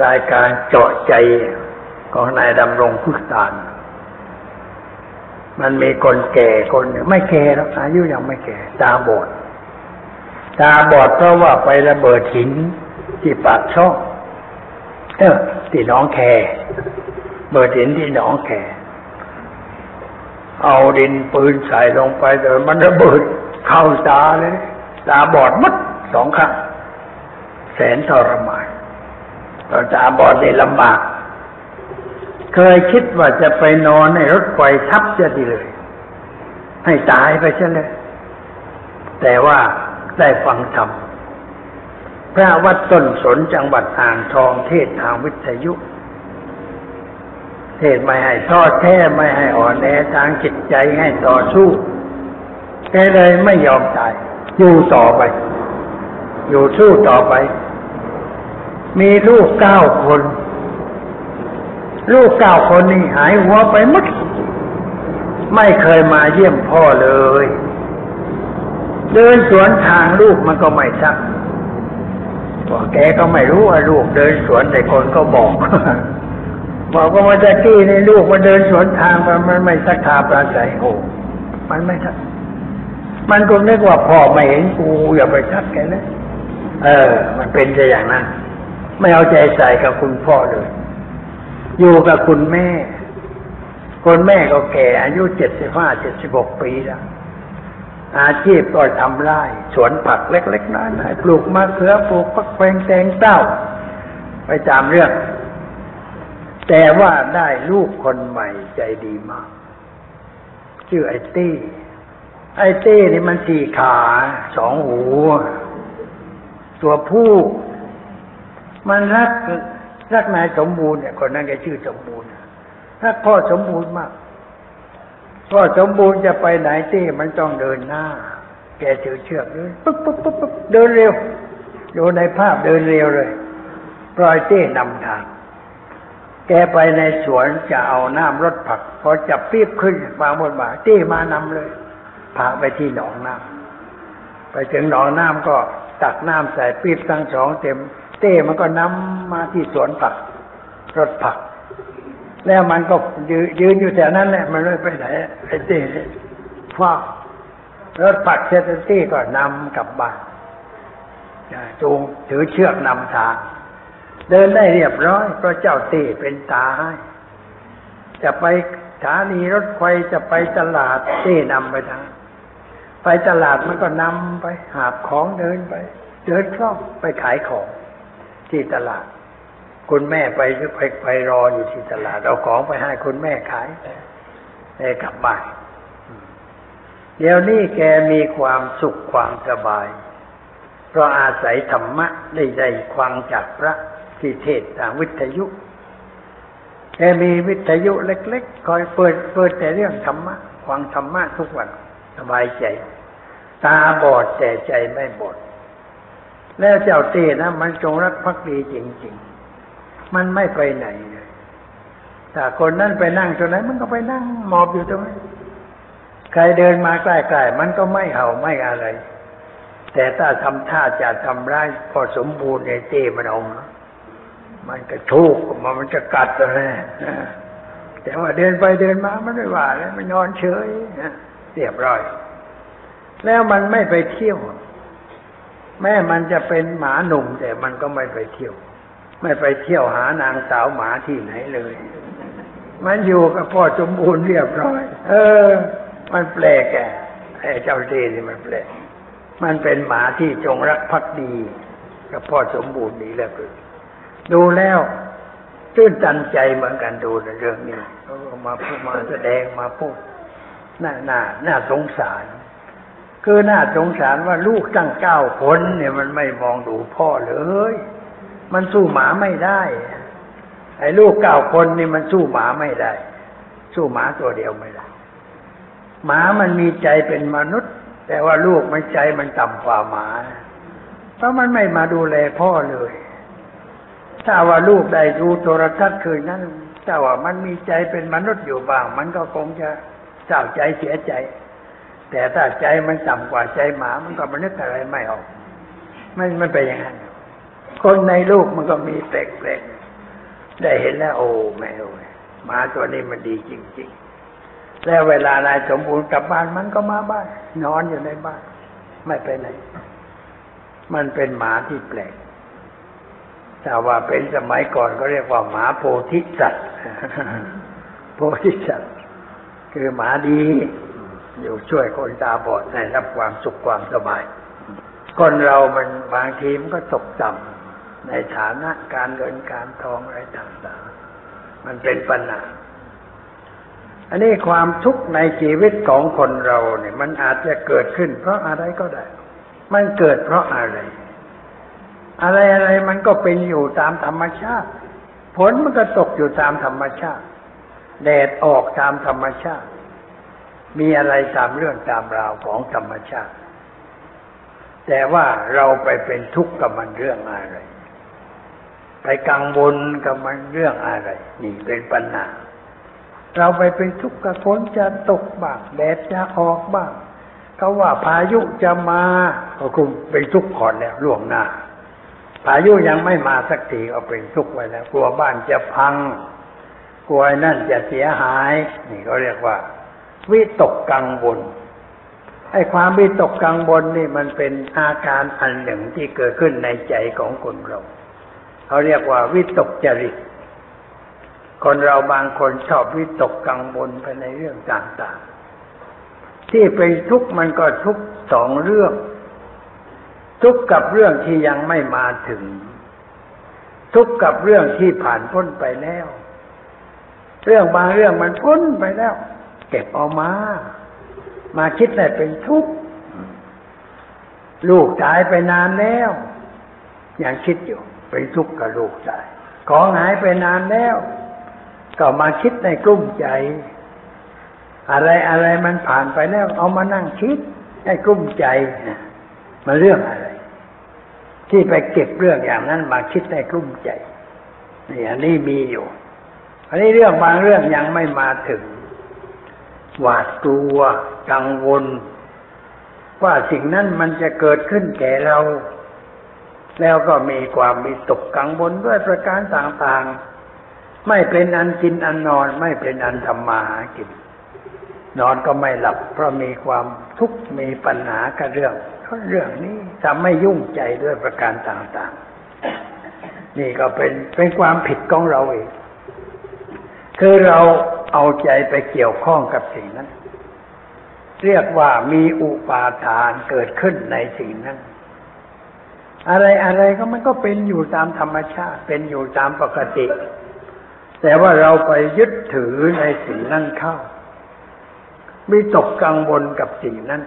Speaker 2: รายการเจาะใจของนายดำรงพุทธานมันมีคนแก่คนไม่แก่แล้วอายุยังไม่แก่ ตาบอด ตาบอดเพราะว่าไประเบิดหินที่ปากช่องเออที่หน้องแคเบิดหินที่หนองแค เอาดินปืนใส่ลงไปเดี๋ยวมันระเบิดเข้าตาเลย ตาบอดมัดสองข้างแสนทรมานตอนตาบอดนี่ลำบาก เคยคิดว่าจะไปนอนในรถไฟทับจะดีเลย ให้ตายไปซะเลย แต่ว่าได้ฟังธรรมพระวัดต้นสนจังหวัดอ่างทองเทศทางวิทยุ ทศไม่ให้ทอดแท้ไม่ให้อ่อนแอทางจิตใจให้ต่อสู้แกเลยไม่ยอมตาย อยู่ต่อไป อยู่สู้ต่อไป มีลูกเก้าคน ลูกเก้าคนนี่หายหัวไปหมดไม่เคยมาเยี่ยมพ่อเลย เดินสวนทางลูกมันก็ไม่ซักว่าแกก็ไม่รู้ว่าลูกเดินสวนแต่คนก็บอก บอกว่ามาจากที่ในลูกมาเดินสวนทางมันมันไม่สักทาปราศัยโอ้มันไม่สักมันก็นึกว่าพ่อไม่เห็นกูอย่าไปทักแกเลยเออ มันเป็นจะอย่างนั้น ไม่เอาใจใส่กับคุณพ่อเลย อยู่กับคุณแม่คุณแม่ก็แก่อายุเจ็ดสิบห้าเจ็ดสิบหกปีแล้วอาชีพก็ทำไร่สวนผักเล็กๆน้อยๆปลูกมะเขือปลูกฟักแฟงแตงเต้า ไปตามเรื่อง แต่ว่าได้ลูกคนใหม่ใจดีมาก ชื่อไอ้เต้ไอ้เต้นี่มันสี่ขาสองหู ตัวผู้ มันรักรักนายสมบูรณ์เนี่ยคนนั้นแกชื่อสมบูรณ์รักพ่อสมบูรณ์มากพ่อสมบูรณ์จะไปไหนเต้มันต้องเดินหน้า แกถือเชือกเดินปุ๊บปุ๊บปุ๊บปุ๊บเดินเร็วดูในภาพเดินเร็วเลยปล่อยเต้นำทาง แกไปในสวนจะเอาน้ำรดผัก พอจับปี๊บขึ้นวางบนบ่าเต้มานำเลย พาไปที่หนองน้ำไปถึงหนองน้ำก็ตักน้ำใส่ปี๊บทั้งสองเต็ม เต้มันก็นำมาที่สวนผัก รถผัก แล้วมันก็ยืนอยู่แถวนั้นแหละ มันไม่ไปไหนไอ้เต้ฟ้ารถผักเซตเต้ก็นำกลับบ้านจูงถือเชือกนำทาง เดินได้เรียบร้อยเพราะเจ้าเต้เป็นตาให้ จะไปสถานีรถไฟจะไปตลาดเต้นำไปทางไปตลาดมันก็นำไปหาบของเดินไป เดินคล่องไปขายของ ที่ตลาด คุณแม่ไปไปไปรออยู่ที่ตลาดเอาของไปให้คุณแม่ขายได้กลับบ้านเดี๋ยวนี้แกมีความสุขความสบาย เพราะอาศัยธรรมะได้ได้ควังจากพระ ที่เทศทางวิทยุแกมีวิทยุเล็ก ๆ คอยเปิดเปิดแต่เรื่องธรรมะฟังธรรมะทุกวันสบายใจ ตาบอดแต่ใจไม่บอด แล้วเจ้าเต้นะ มันจงรักภักดีจริง ๆ มันไม่ไปไหนเลยถ้าคนนั้นไปนั่งตรงไหนมันก็ไปนั่งหมอบอยู่ตรงนั้นใครเดินมาใกล้ๆมันก็ไม่เห่าไม่อะไร แต่ถ้าทำท่าจะทำร้ายพอสมบูรณ์ในเต้มันเอานะ มันก็ทุกมันมันจะกัดเลยแต่ว่าเดินไปเดินมามันไม่ว่าเลยมันนอนเฉยเรียบร้อย แล้วมันไม่ไปเที่ยว แม้มันจะเป็นหมาหนุ่ม แต่มันก็ไม่ไปเที่ยว ไม่ไปเที่ยวหานางสาวหมาที่ไหนเลย มันอยู่กับพ่อสมบูรณ์เรียบร้อย เออ มันแปลกแกไอ้เจ้าเดนี่มันแปลกมันเป็นหมาที่จงรักภักดี กับพ่อสมบูรณ์ดีแล้วคือ ดูแล้วตื้นตันใจเหมือนกันดูในเรื่องนี้เขามาพูดมาแสดงมาพูดน่าน่าน่าสงสาร คือน่าสงสารว่าลูกตั้งเก้าคนเนี่ยมันไม่มองดูพ่อเลย มันสู้หมาไม่ได้ ไอ้ลูกเก้าคนนี่มันสู้หมาไม่ได้ สู้หมาตัวเดียวไม่ได้ หมามันมีใจเป็นมนุษย์ แต่ว่าลูกมันใจมันต่ำกว่าหมา เพราะมันไม่มาดูแลพ่อเลย ถ้าว่าลูกได้ดูโทรทัศน์คืนนั้นถ้าว่ามันมีใจเป็นมนุษย์อยู่บ้าง มันก็คงจะเศร้าใจเสียใจ แต่ถ้าใจมันต่ำกว่าใจหมา มันก็มันนึกอะไรไม่ออก มันมันเป็นอย่างนั้นคนในลูกมันก็มีแปลกๆได้เห็นแล้ว โอ้แม่โอ้หมาตัวนี้มันดีจริง ๆ แล้วเวลานายสมบูรณ์กลับบ้านมันก็มาบ้านนอนอยู่ในบ้าน ไม่ไปไหน มันเป็นหมาที่แปลก แต่ว่าเป็นสมัยก่อนก็เรียกว่าหมาโพธิสัตว์โพธิสัตว์คือหมาดี อยู่ช่วยคนตาบอดให้รับความสุขความสบาย คนเรามันบางทีมันก็ตกต่ำในฐานะการเงินการทองอะไรต่างๆ มันเป็นปัญหาอันนี้ความทุกข์ในชีวิตของคนเราเนี่ย มันอาจจะเกิดขึ้น เพราะอะไรก็ได้ มันเกิดเพราะอะไร อะไรอะไรมันก็เป็นอยู่ตามธรรมชาติ ผลมันก็ตกอยู่ตามธรรมชาติ แดดออกตามธรรมชาติ มีอะไรตามเรื่องตามราวของธรรมชาติ แต่ว่าเราไปเป็นทุกข์กับมันเรื่องอะไร ไปกังวลกับมันเรื่องอะไร นี่เป็นปัญหาเราไปเป็นทุกข์กับฝนจะตกบ้างแดดจะออกบ้างเขาว่าพายุจะมาก็คงเป็นทุกข์ก่อนแล้วล่วงหน้า พายุยังไม่มาสักทีก็เป็นทุกข์ไว้แล้ว กลัวบ้านจะพัง กลัวนั่นจะเสียหาย นี่เขาเรียกว่า วิตกกังวลไอ้ความวิตกกังวลนี่มันเป็นอาการอันหนึ่งที่เกิดขึ้นในใจของคนเรา เขาเรียกว่าวิตกจริต คนเราบางคนชอบวิตกกังวลไปในเรื่องต่างๆ ที่เป็นทุกข์มันก็ทุกข์สองเรื่อง ทุกข์กับเรื่องที่ยังไม่มาถึง ทุกข์กับเรื่องที่ผ่านพ้นไปแล้ว เรื่องบางเรื่องมันพ้นไปแล้ว เก็บเอามา มาคิดแต่เป็นทุกข์ลูกตายไปนานแล้วยังคิดอยู่เป็นทุกข์กับลูกตายของหายไปนานแล้ว ก็มาคิดในกลุ้มใจ อะไรอะไรมันผ่านไปแล้ว เอามานั่งคิดให้กลุ้มใจมันเรื่องอะไร ที่ไปเก็บเรื่องอย่างนั้นมาคิดในกลุ้มใจนี่อันนี้มีอยู่ อันนี้เรื่องบางเรื่องยังไม่มาถึง หวาดกลัวกังวล ว่าสิ่งนั้นมันจะเกิดขึ้นแก่เรา แล้วก็มีความมีตกกังวลด้วยประการต่างๆ ไม่เป็นอันกินอันนอน ไม่เป็นอันทำมาหากิน นอนก็ไม่หลับเพราะมีความทุกข์มีปัญหากับเรื่อง เรื่องนี้ทำไม่ยุ่งใจด้วยประการต่างๆ นี่ก็เป็นเป็นความผิดของเราเองคือเราเอาใจไปเกี่ยวข้องกับสิ่งนั้น เรียกว่ามีอุปาทานเกิดขึ้นในสิ่งนั้น อะไรอะไรก็มันก็เป็นอยู่ตามธรรมชาติ เป็นอยู่ตามปกติ แต่ว่าเราไปยึดถือในสิ่งนั้นเข้า ไมีตกกังวลกับสิ่งนั้น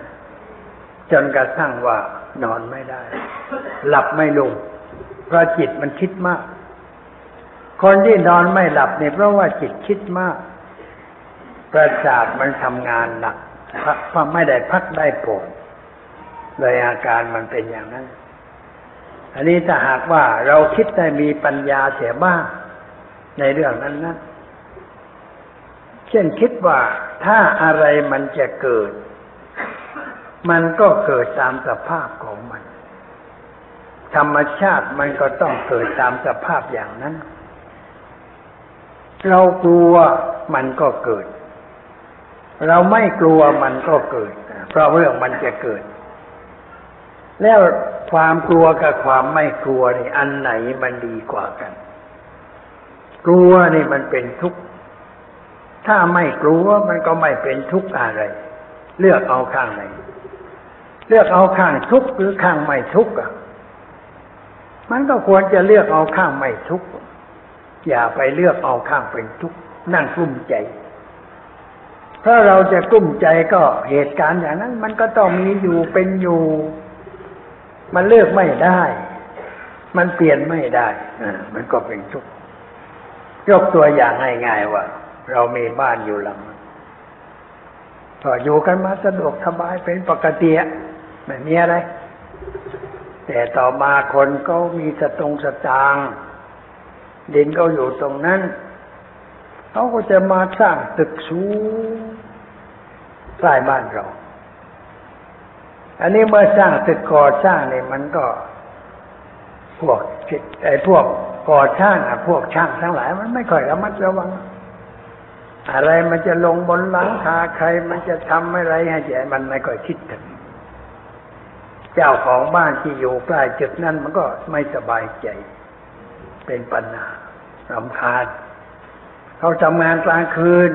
Speaker 2: จนกระทั่งว่านอนไม่ได้ หลับไม่ลง เพราะจิตมันคิดมาก คนที่นอนไม่หลับเนี่ยเพราะว่าจิตคิดมาก ประสาทมันทำงานหนักพักไม่ได้พักได้โปร่งเลยอาการมันเป็นอย่างนั้น อันนี้ถ้าหากว่าเราคิดได้มีปัญญาเสียบ้างในเรื่องนั้นนะเช่นคิดว่าถ้าอะไรมันจะเกิด มันก็เกิดตามสภาพของมัน ธรรมชาติมันก็ต้องเกิดตามสภาพอย่างนั้น เรากลัวมันก็เกิด เราไม่กลัวมันก็เกิด เพราะเรื่องมันจะเกิด แล้วความกลัวกับความไม่กลัวนี่อันไหนมันดีกว่ากัน กลัวนี่มันเป็นทุกข์ ถ้าไม่กลัวมันก็ไม่เป็นทุกข์อะไร เลือกเอาข้างไหน เลือกเอาข้างทุกข์หรือข้างไม่ทุกข์อะ มันก็ควรจะเลือกเอาข้างไม่ทุกข์อย่าไปเลือกเอาข้างเป็นทุกข์นั่งกลุ้มใจ ถ้าเราจะกลุ้มใจก็เหตุการณ์อย่างนั้น มันก็ต้องมีอยู่เป็นอยู่ มันเลือกไม่ได้ มันเปลี่ยนไม่ได้อ่ามันก็เป็นทุกข์ยกตัวอย่างง่ายๆว่า เรามีบ้านอยู่หลังก็อยู่กันมาสะดวกสบายเป็นปกติ ไม่มีอะไร แต่ต่อมาคนก็มีสตงสตางดินก็อยู่ตรงนั้น เขาก็จะมาสร้างตึกสูงใกล้บ้านเรา อันนี้เมื่อสร้างตึกก่อสร้างเนี่ยมันก็ พวกไอ้พวกก่อช่างอะพวกช่างทั้งหลาย มันไม่ค่อยระมัดระวัง อะไรมันจะลงบนหลังคาใคร มันจะทำอะไรให้ใหญ่มันไม่ค่อยคิดถึง เจ้าของบ้านที่อยู่ใกล้จุดนั้นมันก็ไม่สบายใจ เป็นปัญหารำคาญเขาทำงานกลางคืน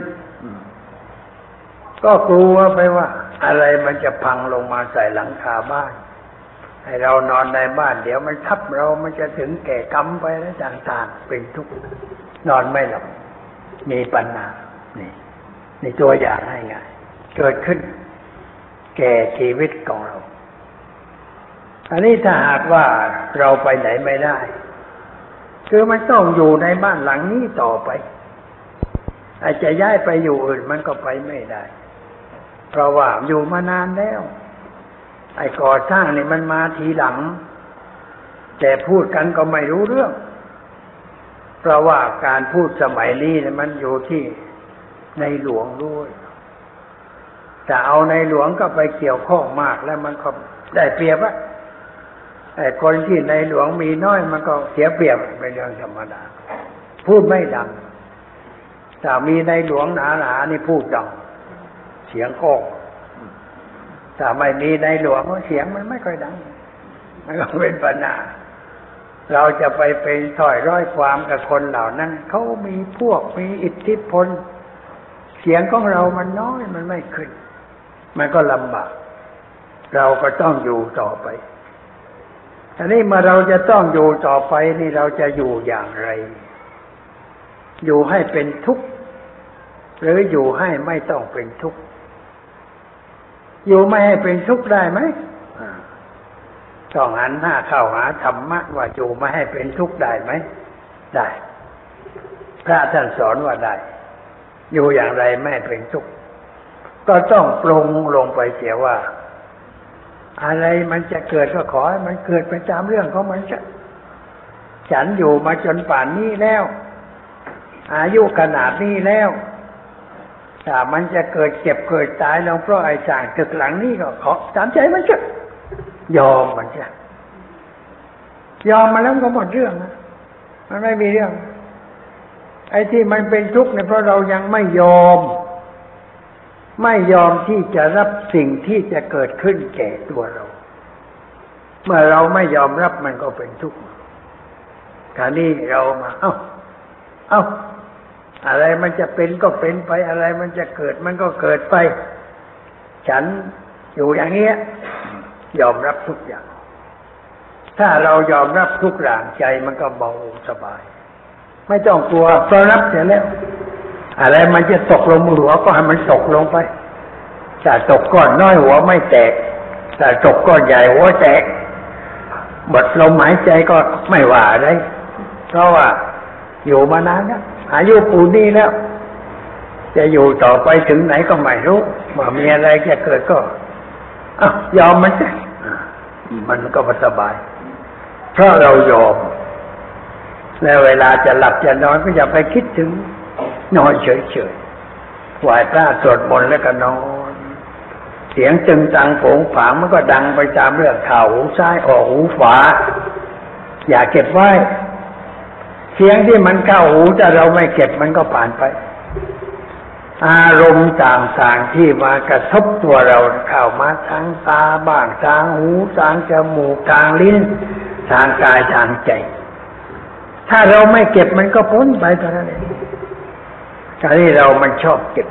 Speaker 2: ก็กลัวไปว่า อะไรมันจะพังลงมาใส่หลังคาบ้าน ให้เรานอนในบ้าน เดี๋ยวมันทับเรามันจะถึงแก่กรรมไปแล้วต่างๆ เป็นทุกข์นอนไม่หลับมีปัญหานี่นี่ตัวอย่างให้ไงเกิดขึ้น แก่ชีวิตของเรา อันนี้ถ้าหากว่าเราไปไหนไม่ได้ คือมันต้องอยู่ในบ้านหลังนี้ต่อไป อาจจะย้ายไปอยู่อื่นมันก็ไปไม่ได้ เพราะว่าอยู่มานานแล้ว ไอ้ก่อสร้างนี่มันมาทีหลัง แต่พูดกันก็ไม่รู้เรื่อง เพราะว่าการพูดสมัยนี้เนี่ยมันอยู่ที่ในหลวงด้วยแต่เอาในหลวงก็ไปเกี่ยวข้องมากแล้วมันก็ได้เปรียบอะ ไอ้คนที่ในหลวงมีน้อยมันก็เสียเปรียบเป็นเรื่องธรรมดา พูดไม่ดังแต่มีในหลวงหนาหนานี่พูดดังเสียงก้องถ้าไม่มีในหลวงเสียงมันไม่ค่อยดังมันก็เป็นปัญหาเราจะไปเป็นถอยร้อยความกับคนเหล่านั้นเขามีพวกมีอิทธิพล เสียงของเรามันน้อยมันไม่ขึ้น มันก็ลำบาก เราก็ต้องอยู่ต่อไป อันนี้เมื่อเราจะต้องอยู่ต่อไปนี่เราจะอยู่อย่างไร อยู่ให้เป็นทุกข์หรืออยู่ให้ไม่ต้องเป็นทุกข์อยู่ไม่ให้เป็นทุกข์ได้ไหมต้องหันหน้าเข้าหาธรรมะว่าอยู่ไม่ให้เป็นทุกข์ได้ไหมได้ พระท่านสอนว่าได้ อยู่อย่างไรไม่ให้เป็นทุกข์ก็ต้องปรงลงไปเสียว่า อะไรมันจะเกิดก็ขอให้มันเกิดไปตามเรื่องของมันจะฉันอยู่มาจนป่านนี้แล้ว อายุขนาดนี้แล้วถ้ามันจะเกิดเจ็บเกิดตายลงเพราะไอ้สางตึกหลังนี้ก็ขอตามใจมันจะยอมมันจะยอมมาแล้วก็หมดเรื่องนะมันไม่มีเรื่อง ไอ้ที่มันเป็นทุกข์เนี่ยเพราะเรายังไม่ยอม ไม่ยอมที่จะรับสิ่งที่จะเกิดขึ้นแก่ตัวเรา เมื่อเราไม่ยอมรับมันก็เป็นทุกข์คราวนี้เรามาเอ้า เอ้า อะไรมันจะเป็นก็เป็นไป อะไรมันจะเกิดมันก็เกิดไป ฉันอยู่อย่างเงี้ย ยอมรับทุกอย่าง ถ้าเรายอมรับทุกอย่างใจมันก็เบาสบาย ไม่ต้องกลัวเพราะรับเสร็จแล้ว อะไรมันจะตกลงหัวก็ให้มันตกลงไปถ้าตกก้อนน้อยหัวไม่แตกถ้าตกก้อนใหญ่หัวแตกบดลมหายใจก็ไม่ว่าอะไรเพราะว่าอยู่มานานแล้วอายุปูนี้แล้ว จะอยู่ต่อไปถึงไหนก็ไม่รู้ว่ามีอะไรจะเกิดก็อยอมมันจะมันก็สบาย เพราะเรายอมแล้วเวลาจะหลับจะนอนก็อย่าไปคิดถึง นอนเฉยๆไหว้พระสวดมนต์แล้วก็นอน เสียงจึงตังโผงผางมันก็ดังไปตามเรื่องข่าวหูซ้ายออกหูขวาอย่าเก็บไว้ เสียงที่มันเข้าหูแต่เราไม่เก็บมันก็ผ่านไป อารมณ์ต่างๆที่มากระทบตัวเราเข้ามาทางตาบ้างทางหูทางจมูกทางลิ้น ทางกายทางใจ ถ้าเราไม่เก็บมันก็พ้นไปเท่านั้นเอง การที่เรามันชอบเก็บ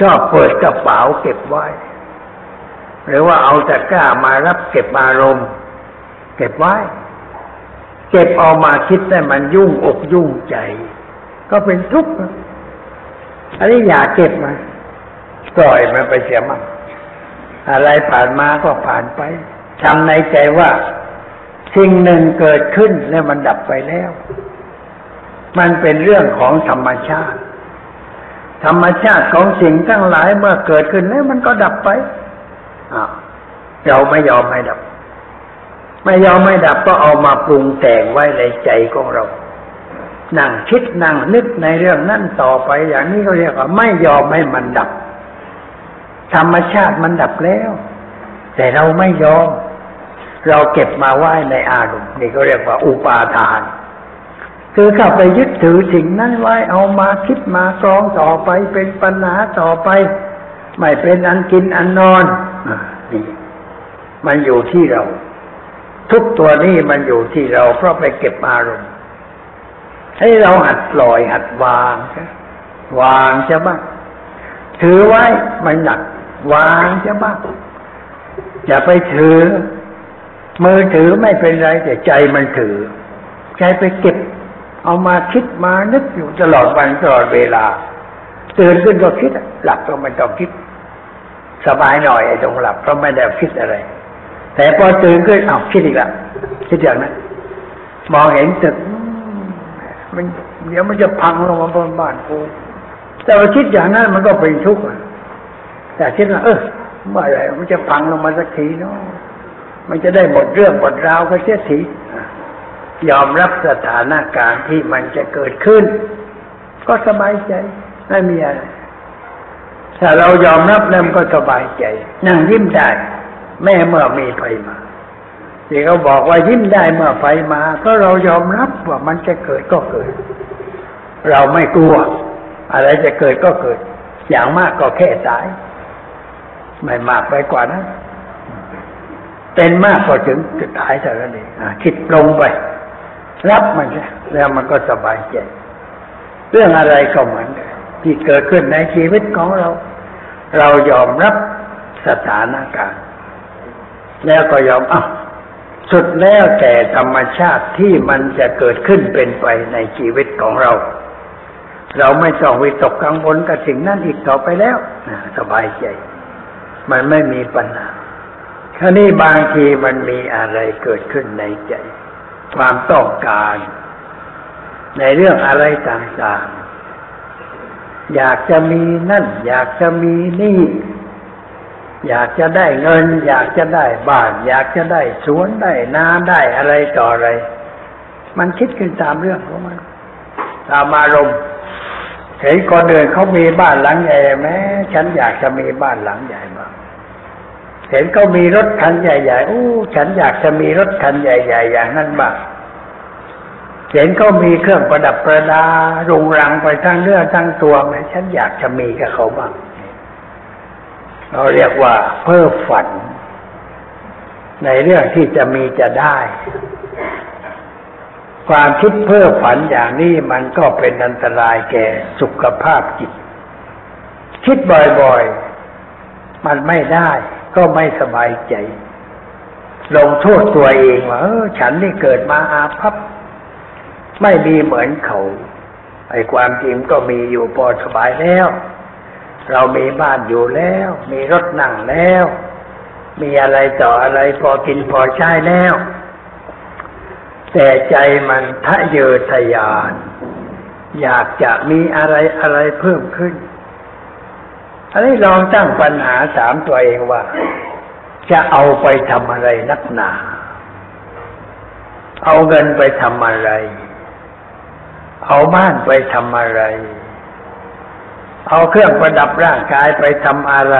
Speaker 2: ชอบเปิดกระเป๋าเก็บไว้ หรือว่าเอาตะกร้ามารับเก็บอารมณ์เก็บไว้ เก็บออกมาคิดแต่มันยุ่งอกยุ่งใจ ก็เป็นทุกข์อันนี้อย่าเก็บมาปล่อยมันไปเสียมั่งอะไรผ่านมาก็ผ่านไปทำในใจว่า สิ่งหนึ่งเกิดขึ้นแล้วมันดับไปแล้ว มันเป็นเรื่องของธรรมชาติ ธรรมชาติของสิ่งทั้งหลายเมื่อเกิดขึ้นแล้วมันก็ดับไปเราไม่ยอมให้ดับ ไม่ยอมให้ดับก็เอามาปรุงแต่งไว้ในใจของเรา นั่งคิดนั่งนึกในเรื่องนั้นต่อไป อย่างนี้เขาเรียกว่า ไม่ยอมให้มันดับ ธรรมชาติมันดับแล้ว แต่เราไม่ยอม เราเก็บมาไว้ในอารมณ์นี่ก็เรียกว่าอุปาทาน คือเข้าไปยึดถือสิ่งนั้นไว้เอามาคิดมากรองต่อไปเป็นปัญหาต่อไป ไม่เป็นอันกินอันนอนอนี่มันอยู่ที่เรา ทุกตัวนี้มันอยู่ที่เรา เพราะไปเก็บอารมณ์ให้เราหัดปล่อยหัดวางวางใช่บ้างถือไว้มันหนัก วางใช่บ้างอย่าไปถือ มือถือไม่เป็นไรแต่ใจมันถือ ใจไปเก็บ เอามาคิดมานึกอยู่ตลอดวันตลอดเวลาตื่นขึ้นก็คิด หลับก็ไม่ต้องคิด สบายหน่อยไอ้ตรงหลับเพราะไม่ได้คิดอะไร แต่พอตื่นขึ้นอ้าวคิดอีกแล้วคิดอย่างนั้นมองเห็นตึกมันเดี๋ยวมันจะพังลงมาบนบ้านกูแต่ว่าคิดอย่างนั้นมันก็เป็นทุกข์แต่คิดว่าเออเมื่อไรมันจะพังลงมาสักทีเนาะมันจะได้หมดเรื่องหมดราวก็เสียที ยอมรับสถานการณ์ที่มันจะเกิดขึ้น ก็สบายใจไม่มีอะไรถ้าเรายอมรับแล้วมันก็สบายใจ นั่งยิ้มได้ แม่เมื่อมีไฟมาที่เขาบอกว่ายิ้มได้เมื่อไฟมาก็เรายอมรับว่ามันจะเกิดก็เกิด เราไม่กลัว อะไรจะเกิดก็เกิด อย่างมากก็แค่ตาย ไม่มากไปกว่านั้นเป็นมากก็ถึงจะตายแต่ละนี้คิดลงไป รับมันแล้วมันก็สบายใจเรื่องอะไรก็เหมือนกันที่เกิดขึ้นในชีวิตของเรา เรายอมรับสถานการณ์ แล้วก็ยอมอะสุดแล้วแต่ธรรมชาติที่มันจะเกิดขึ้นเป็นไปในชีวิตของเรา เราไม่ต้องวิตกกังวลกับสิ่งนั้นอีกต่อไปแล้วสบายใจ มันไม่มีปัญหาคราวนี้บางทีมันมีอะไรเกิดขึ้นในใจ ความต้องการ ในเรื่องอะไรต่างๆ อยากจะมีนั่น อยากจะมีนี่ อยากจะได้เงิน อยากจะได้บ้าน อยากจะได้สวนได้นาได้อะไรต่ออะไร มันคิดขึ้นตามเรื่องของมันตามอารมณ์เห็นคนอื่นเขามีบ้านหลังใหญ่แม้ฉันอยากจะมีบ้านหลังใหญ่บ้าง เห็นเขามีรถคันใหญ่ๆ อู้ฉันอยากจะมีรถคันใหญ่ ๆ อย่างนั้นบ้างเห็นเขามีเครื่องประดับประดา รุงรังไปทั้งเนื้อทั้งตัวแม้ฉันอยากจะมีกับเขาบ้าง เราเรียกว่า เพ้อฝัน ในเรื่องที่จะมีจะได้ ความคิดเพ้อฝันอย่างนี้มันก็เป็นอันตรายแก่สุขภาพจิต คิดบ่อยๆ มันไม่ได้ ก็ไม่สบายใจ ลงโทษตัวเองว่าเออฉันนี่เกิดมาอาภัพไม่มีเหมือนเขาไอ้ความจริงก็มีอยู่พอสบายแล้ว เรามีบ้านอยู่แล้ว มีรถนั่งแล้ว มีอะไรต่ออะไรพอกินพอใช้แล้ว แต่ใจมันทะเยอทะยาน อยากจะมีอะไรอะไรเพิ่มขึ้น อันนี้ลองตั้งปัญหาถามตัวเองว่า จะเอาไปทำอะไรนักหนา เอาเงินไปทำอะไร เอาบ้านไปทำอะไร เอาเครื่องประดับร่างกายไปทำอะไร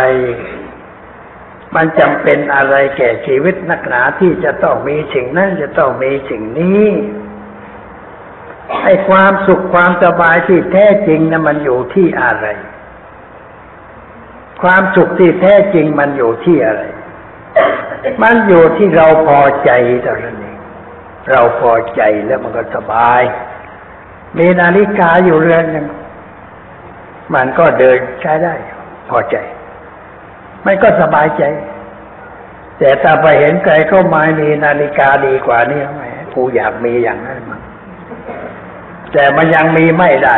Speaker 2: มันจำเป็นอะไรแก่ชีวิตนักหนาที่จะต้องมีสิ่งนั้นจะต้องมีสิ่งนี้ไอ้ความสุขความสบายที่แท้จริงนะมันอยู่ที่อะไร ความสุขที่แท้จริงมันอยู่ที่อะไร มันอยู่ที่เราพอใจเท่านั้นเองเราพอใจแล้วมันก็สบาย มีนาฬิกาอยู่เรือนหนึ่งมันก็เดินใช้ได้ พอใจไม่ก็สบายใจ แต่ถ้าไปเห็นใครเข้ามามีนาฬิกาดีกว่านี่แหมกูอยากมีอย่างนั้นมั้งแต่มันยังมีไม่ได้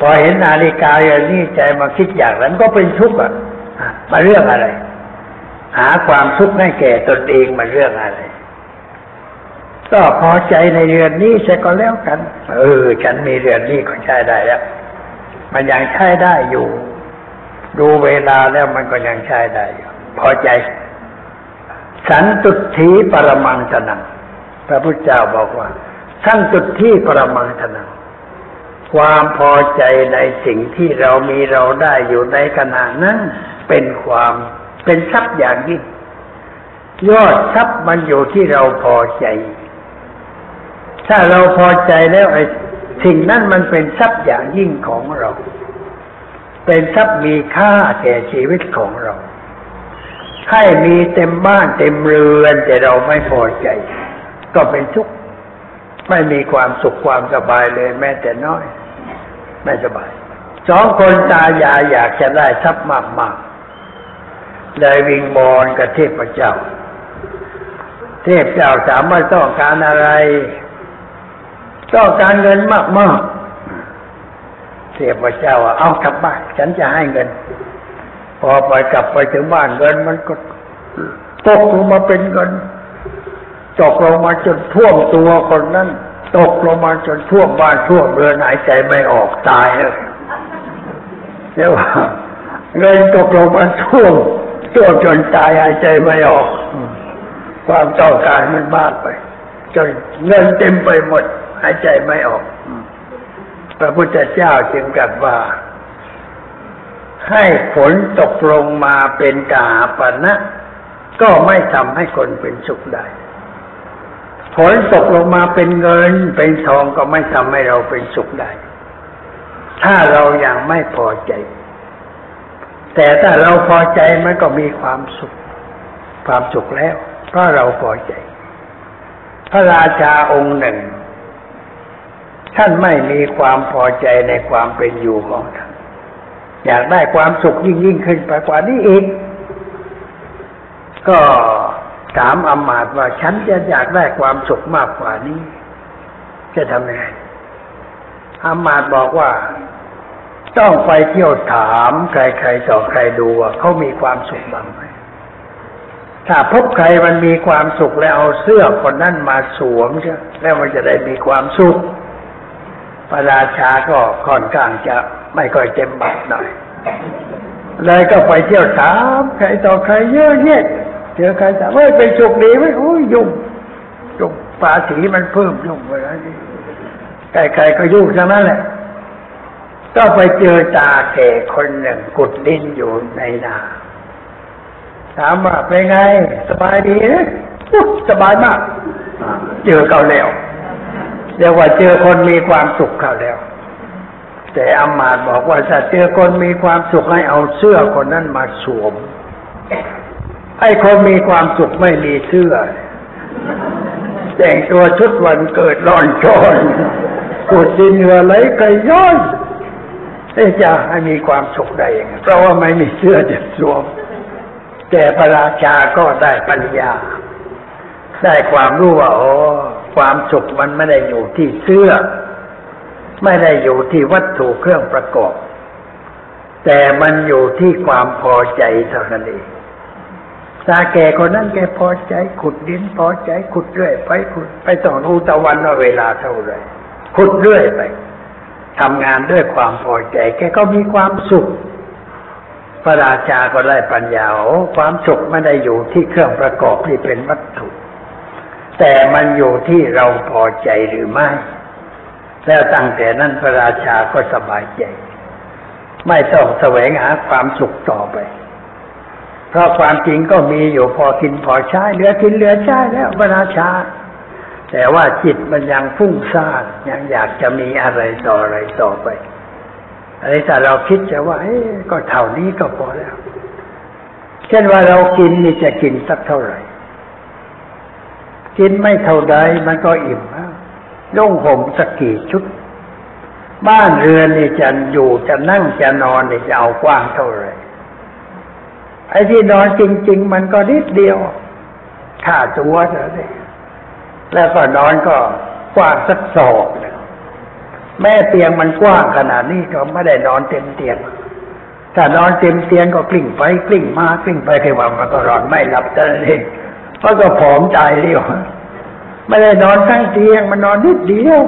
Speaker 2: พอเห็นนาฬิกาอย่างนี้ใจมาคิดอย่างนั้นก็เป็นทุกข์อะมาเรื่องอะไร หาความทุกข์ให้แก่ตนเองมันเรื่องอะไร ก็พอใจในเรือนนี้ใช่ก็แล้วกัน เออ ฉันมีเรือนนี้ก็ใช้ได้แล้วมันยังใช้ได้อยู่ ดูเวลาแล้วมันก็ยังใช้ได้อยู่พอใจ สันตุถีปรมังสนังพระพุทธเจ้าบอกว่า สันตุถีปรมังสนัง ความพอใจในสิ่งที่เรามีเราได้อยู่ในขณะนั้น เป็นความเป็นทรัพย์อย่างยิ่งยอดทรัพย์มันอยู่ที่เราพอใจ ถ้าเราพอใจแล้วไอ้สิ่งนั้นมันเป็นทรัพย์อย่างยิ่งของเรา เป็นทรัพย์มีค่าแก่ชีวิตของเรา ให้มีเต็มบ้านเต็มเรือนแต่เราไม่พอใจ ก็เป็นทุกข์ ไม่มีความสุขความสบายเลยแม้แต่น้อย ไม่สบายสองคนตายายอยากจะได้ทรัพย์มากๆเลยวิงบอลกับเทพเจ้า เทพเจ้าถามว่าต้องการอะไร ต้องการเงินมากๆ เทพเจ้าว่าเอากลับบ้านฉันจะให้เงิน พอไปกลับไปถึงบ้านเงินมันก็ตกลงมาเป็นเงิน ตกลงมาจนท่วมตัวคนนั้น ตกลงมาจนท่วมบ้านท่วมเรือนหายใจไม่ออกตายเลยเรียกว่าเงินตกลงมาท่วมท่วมจนตายหายใจไม่ออก ความต้องการมันมากไป จนเงินเต็มไปหมด หายใจไม่ออก พระพุทธเจ้าจึงตรัสว่า ให้ฝนตกลงมาเป็นกาปณะก็ไม่ทำให้คนเป็นสุขได้ ฝนตกลงมาเป็นเงินเป็นทองก็ไม่ทำให้เราเป็นสุขได้ ถ้าเรายัางไม่พอใจ แต่ถ้าเราพอใจมันก็มีความสุข ความสุขแล้ว เพราะเราพอใจ พระราชาองค์หนึ่ง ท่านไม่มีความพอใจในความเป็นอยู่ของท่านอยากได้ความสุขยิ่งยิ่งขึ้นไปกว่านี้อีกก็ ถามอำมาตย์ว่า ฉันจะอยากได้ความสุขมากกว่านี้ จะทำยังไงอำมาตย์บอกว่าต้องไปเที่ยวถามใครๆต่อใครดูว่าเขามีความสุขบ้างไหมถ้าพบใครมันมีความสุขแล้วเอาเสื้อคนนั้นมาสวมใช่แล้วมันจะได้มีความสุขพระราชาก็ค่อนข้างจะไม่ค่อยเต็มบัตรหน่อยเลยก็ไปเที่ยวถามใครต่อใครเยอะแยะ เจอใครถามเฮ้ยไปสุขดีไหมโอ้ยยุ่งยุ่งภาษีมันเพิ่มยุ่งไปแล้วนี่ใครๆก็ยุ่งทั้งนั้นแหละก็ไปเจอตาแก่คนหนึ่งกุดดินอยู่ในนาถามว่าเป็นไง สบายดีนะอุ๊ยสบายมาก เจอเขาแล้วเรียกว่าเจอคนมีความสุขเขาแล้ว แต่อามาตบอกว่าถ้าเจอคนมีความสุขให้เอาเสื้อคนนั้นมาสวม ไอ้คนมีความสุขไม่มีเสื้อ แต่งตัวชุดวันเกิดร้อนชอนกุดดินเหงื่อไหลไกย้อนเอ๊ะจะให้มีความสุขได้ยังไงเพราะว่าไม่มีเสื้อจะสวมแต่พระราชาก็ได้ปัญญา ได้ความรู้ว่าโอ้ความสุขมันไม่ได้อยู่ที่เสื้อ ไม่ได้อยู่ที่วัตถุเครื่องประกอบ แต่มันอยู่ที่ความพอใจเท่านั้นเอง ตาแก่คนนั้นแกพอใจขุดดินพอใจขุดเรื่อยไปขุดไปต่อดูตะวันว่าเวลาเท่าไรขุดเรื่อยไปทำงานด้วยความพอใจ แกก็มีความสุข พระราชาก็ได้ปัญญาโอ้ความสุขไม่ได้อยู่ที่เครื่องประกอบที่เป็นวัตถุ แต่มันอยู่ที่เราพอใจหรือไม่ แล้วตั้งแต่นั้นพระราชาก็สบายใจ ไม่ต้องแสวงหาความสุขต่อไป เพราะความจริงก็มีอยู่พอกินพอใช้เหลือกินเหลือใช้แล้วพระราชา แต่ว่าจิตมันยังฟุ้งซ่านยังอยากจะมีอะไรต่ออะไรต่อไปอะไรแต่เราคิดจะว่าเอ๊ะก็เท่านี้ก็พอแล้ว เช่นว่าเรากินนี่จะกินสักเท่าไหร่ กินไม่เท่าใดมันก็อิ่มแล้วนุ่งห่มสักกี่ชุด บ้านเรือนนี่จะอยู่จะนั่งจะนอนนี่จะเอากว้างเท่าไหร่ ไอ้ที่นอนจริง ๆ มันก็นิดเดียวค่าตัวเท่านั้นแล้วก็นอนก็กว้างสักศอกหนึ่งแม่เตียงมันกว้างขนาดนี้ก็ไม่ได้นอนเต็มเตียง ถ้านอนเต็มเตียงก็กลิ้งไปกลิ้งมากลิ้งไปแค่ว่ามันก็นอนไม่หลับแต่นั้นเองเพราะก็ผอมตายเร็วไม่ได้นอนข้างเตียงมันนอนนิดเดียว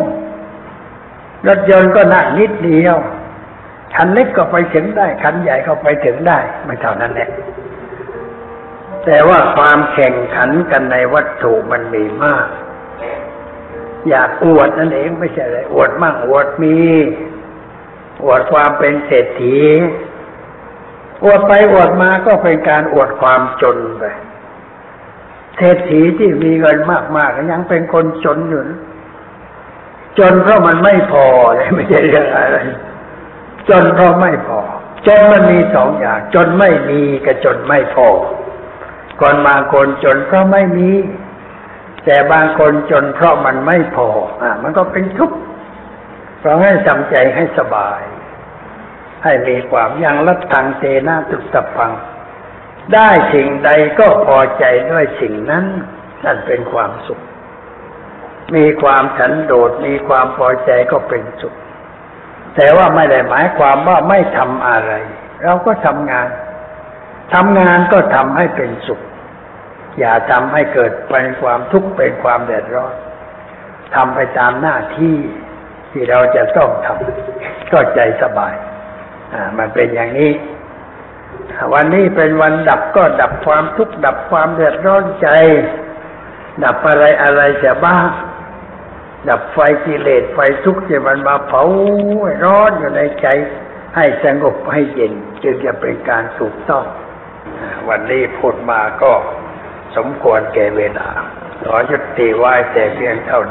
Speaker 2: รถยนต์ก็นั่งนิดเดียว คันเล็กก็ไปถึงได้ คันใหญ่ก็ไปถึงได้ไม่เท่านั้นแหละแต่ว่าความแข่งขันกันในวัตถุมันมีมาก อยากอวดนั่นเองไม่ใช่อะไรอวดมั่งอวดมี อวดความเป็นเศรษฐีอวดไปอวดมาก็เป็นการอวดความจนไปเศรษฐีที่มีเงินมากๆยังเป็นคนจนอยู่จนเพราะมันไม่พอเลยไม่ใช่เรื่องอะไร จนเพราะไม่พอ จนมันมีสองอย่าง จนไม่มีกับจนไม่พอคนบางคนจนเพราะไม่มี แต่บางคนจนเพราะมันไม่พอ อะ มันก็เป็นทุกข์เพราะให้ทำใจให้สบาย ให้มีความยังรัดทางเตนาตุสพัง ได้สิ่งใดก็พอใจด้วยสิ่งนั้น นั่นเป็นความสุข มีความฉันโดดมีความพอใจก็เป็นสุข แต่ว่าไม่ได้หมายความว่าไม่ทำอะไร เราก็ทำงานทำงานก็ทำให้เป็นสุข อย่าทำให้เกิดเป็นความทุกข์เป็นความเดือดร้อนทำไปตามหน้าที่ที่เราจะต้องทำก็ใจสบาย อ่า มันเป็นอย่างนี้ วันนี้เป็นวันดับก็ดับความทุกข์ดับความเดือดร้อนใจ ดับอะไรอะไรจะบ้าง ดับไฟกิเลสไฟทุกข์ที่มันมาเผาร้อนอยู่ในใจ ให้สงบให้เย็น จึงจะเป็นการถูกต้อง วันนี้พูดมาก็สมควรแก่เวลาขอยุติไว้แต่เพียงเท่านี้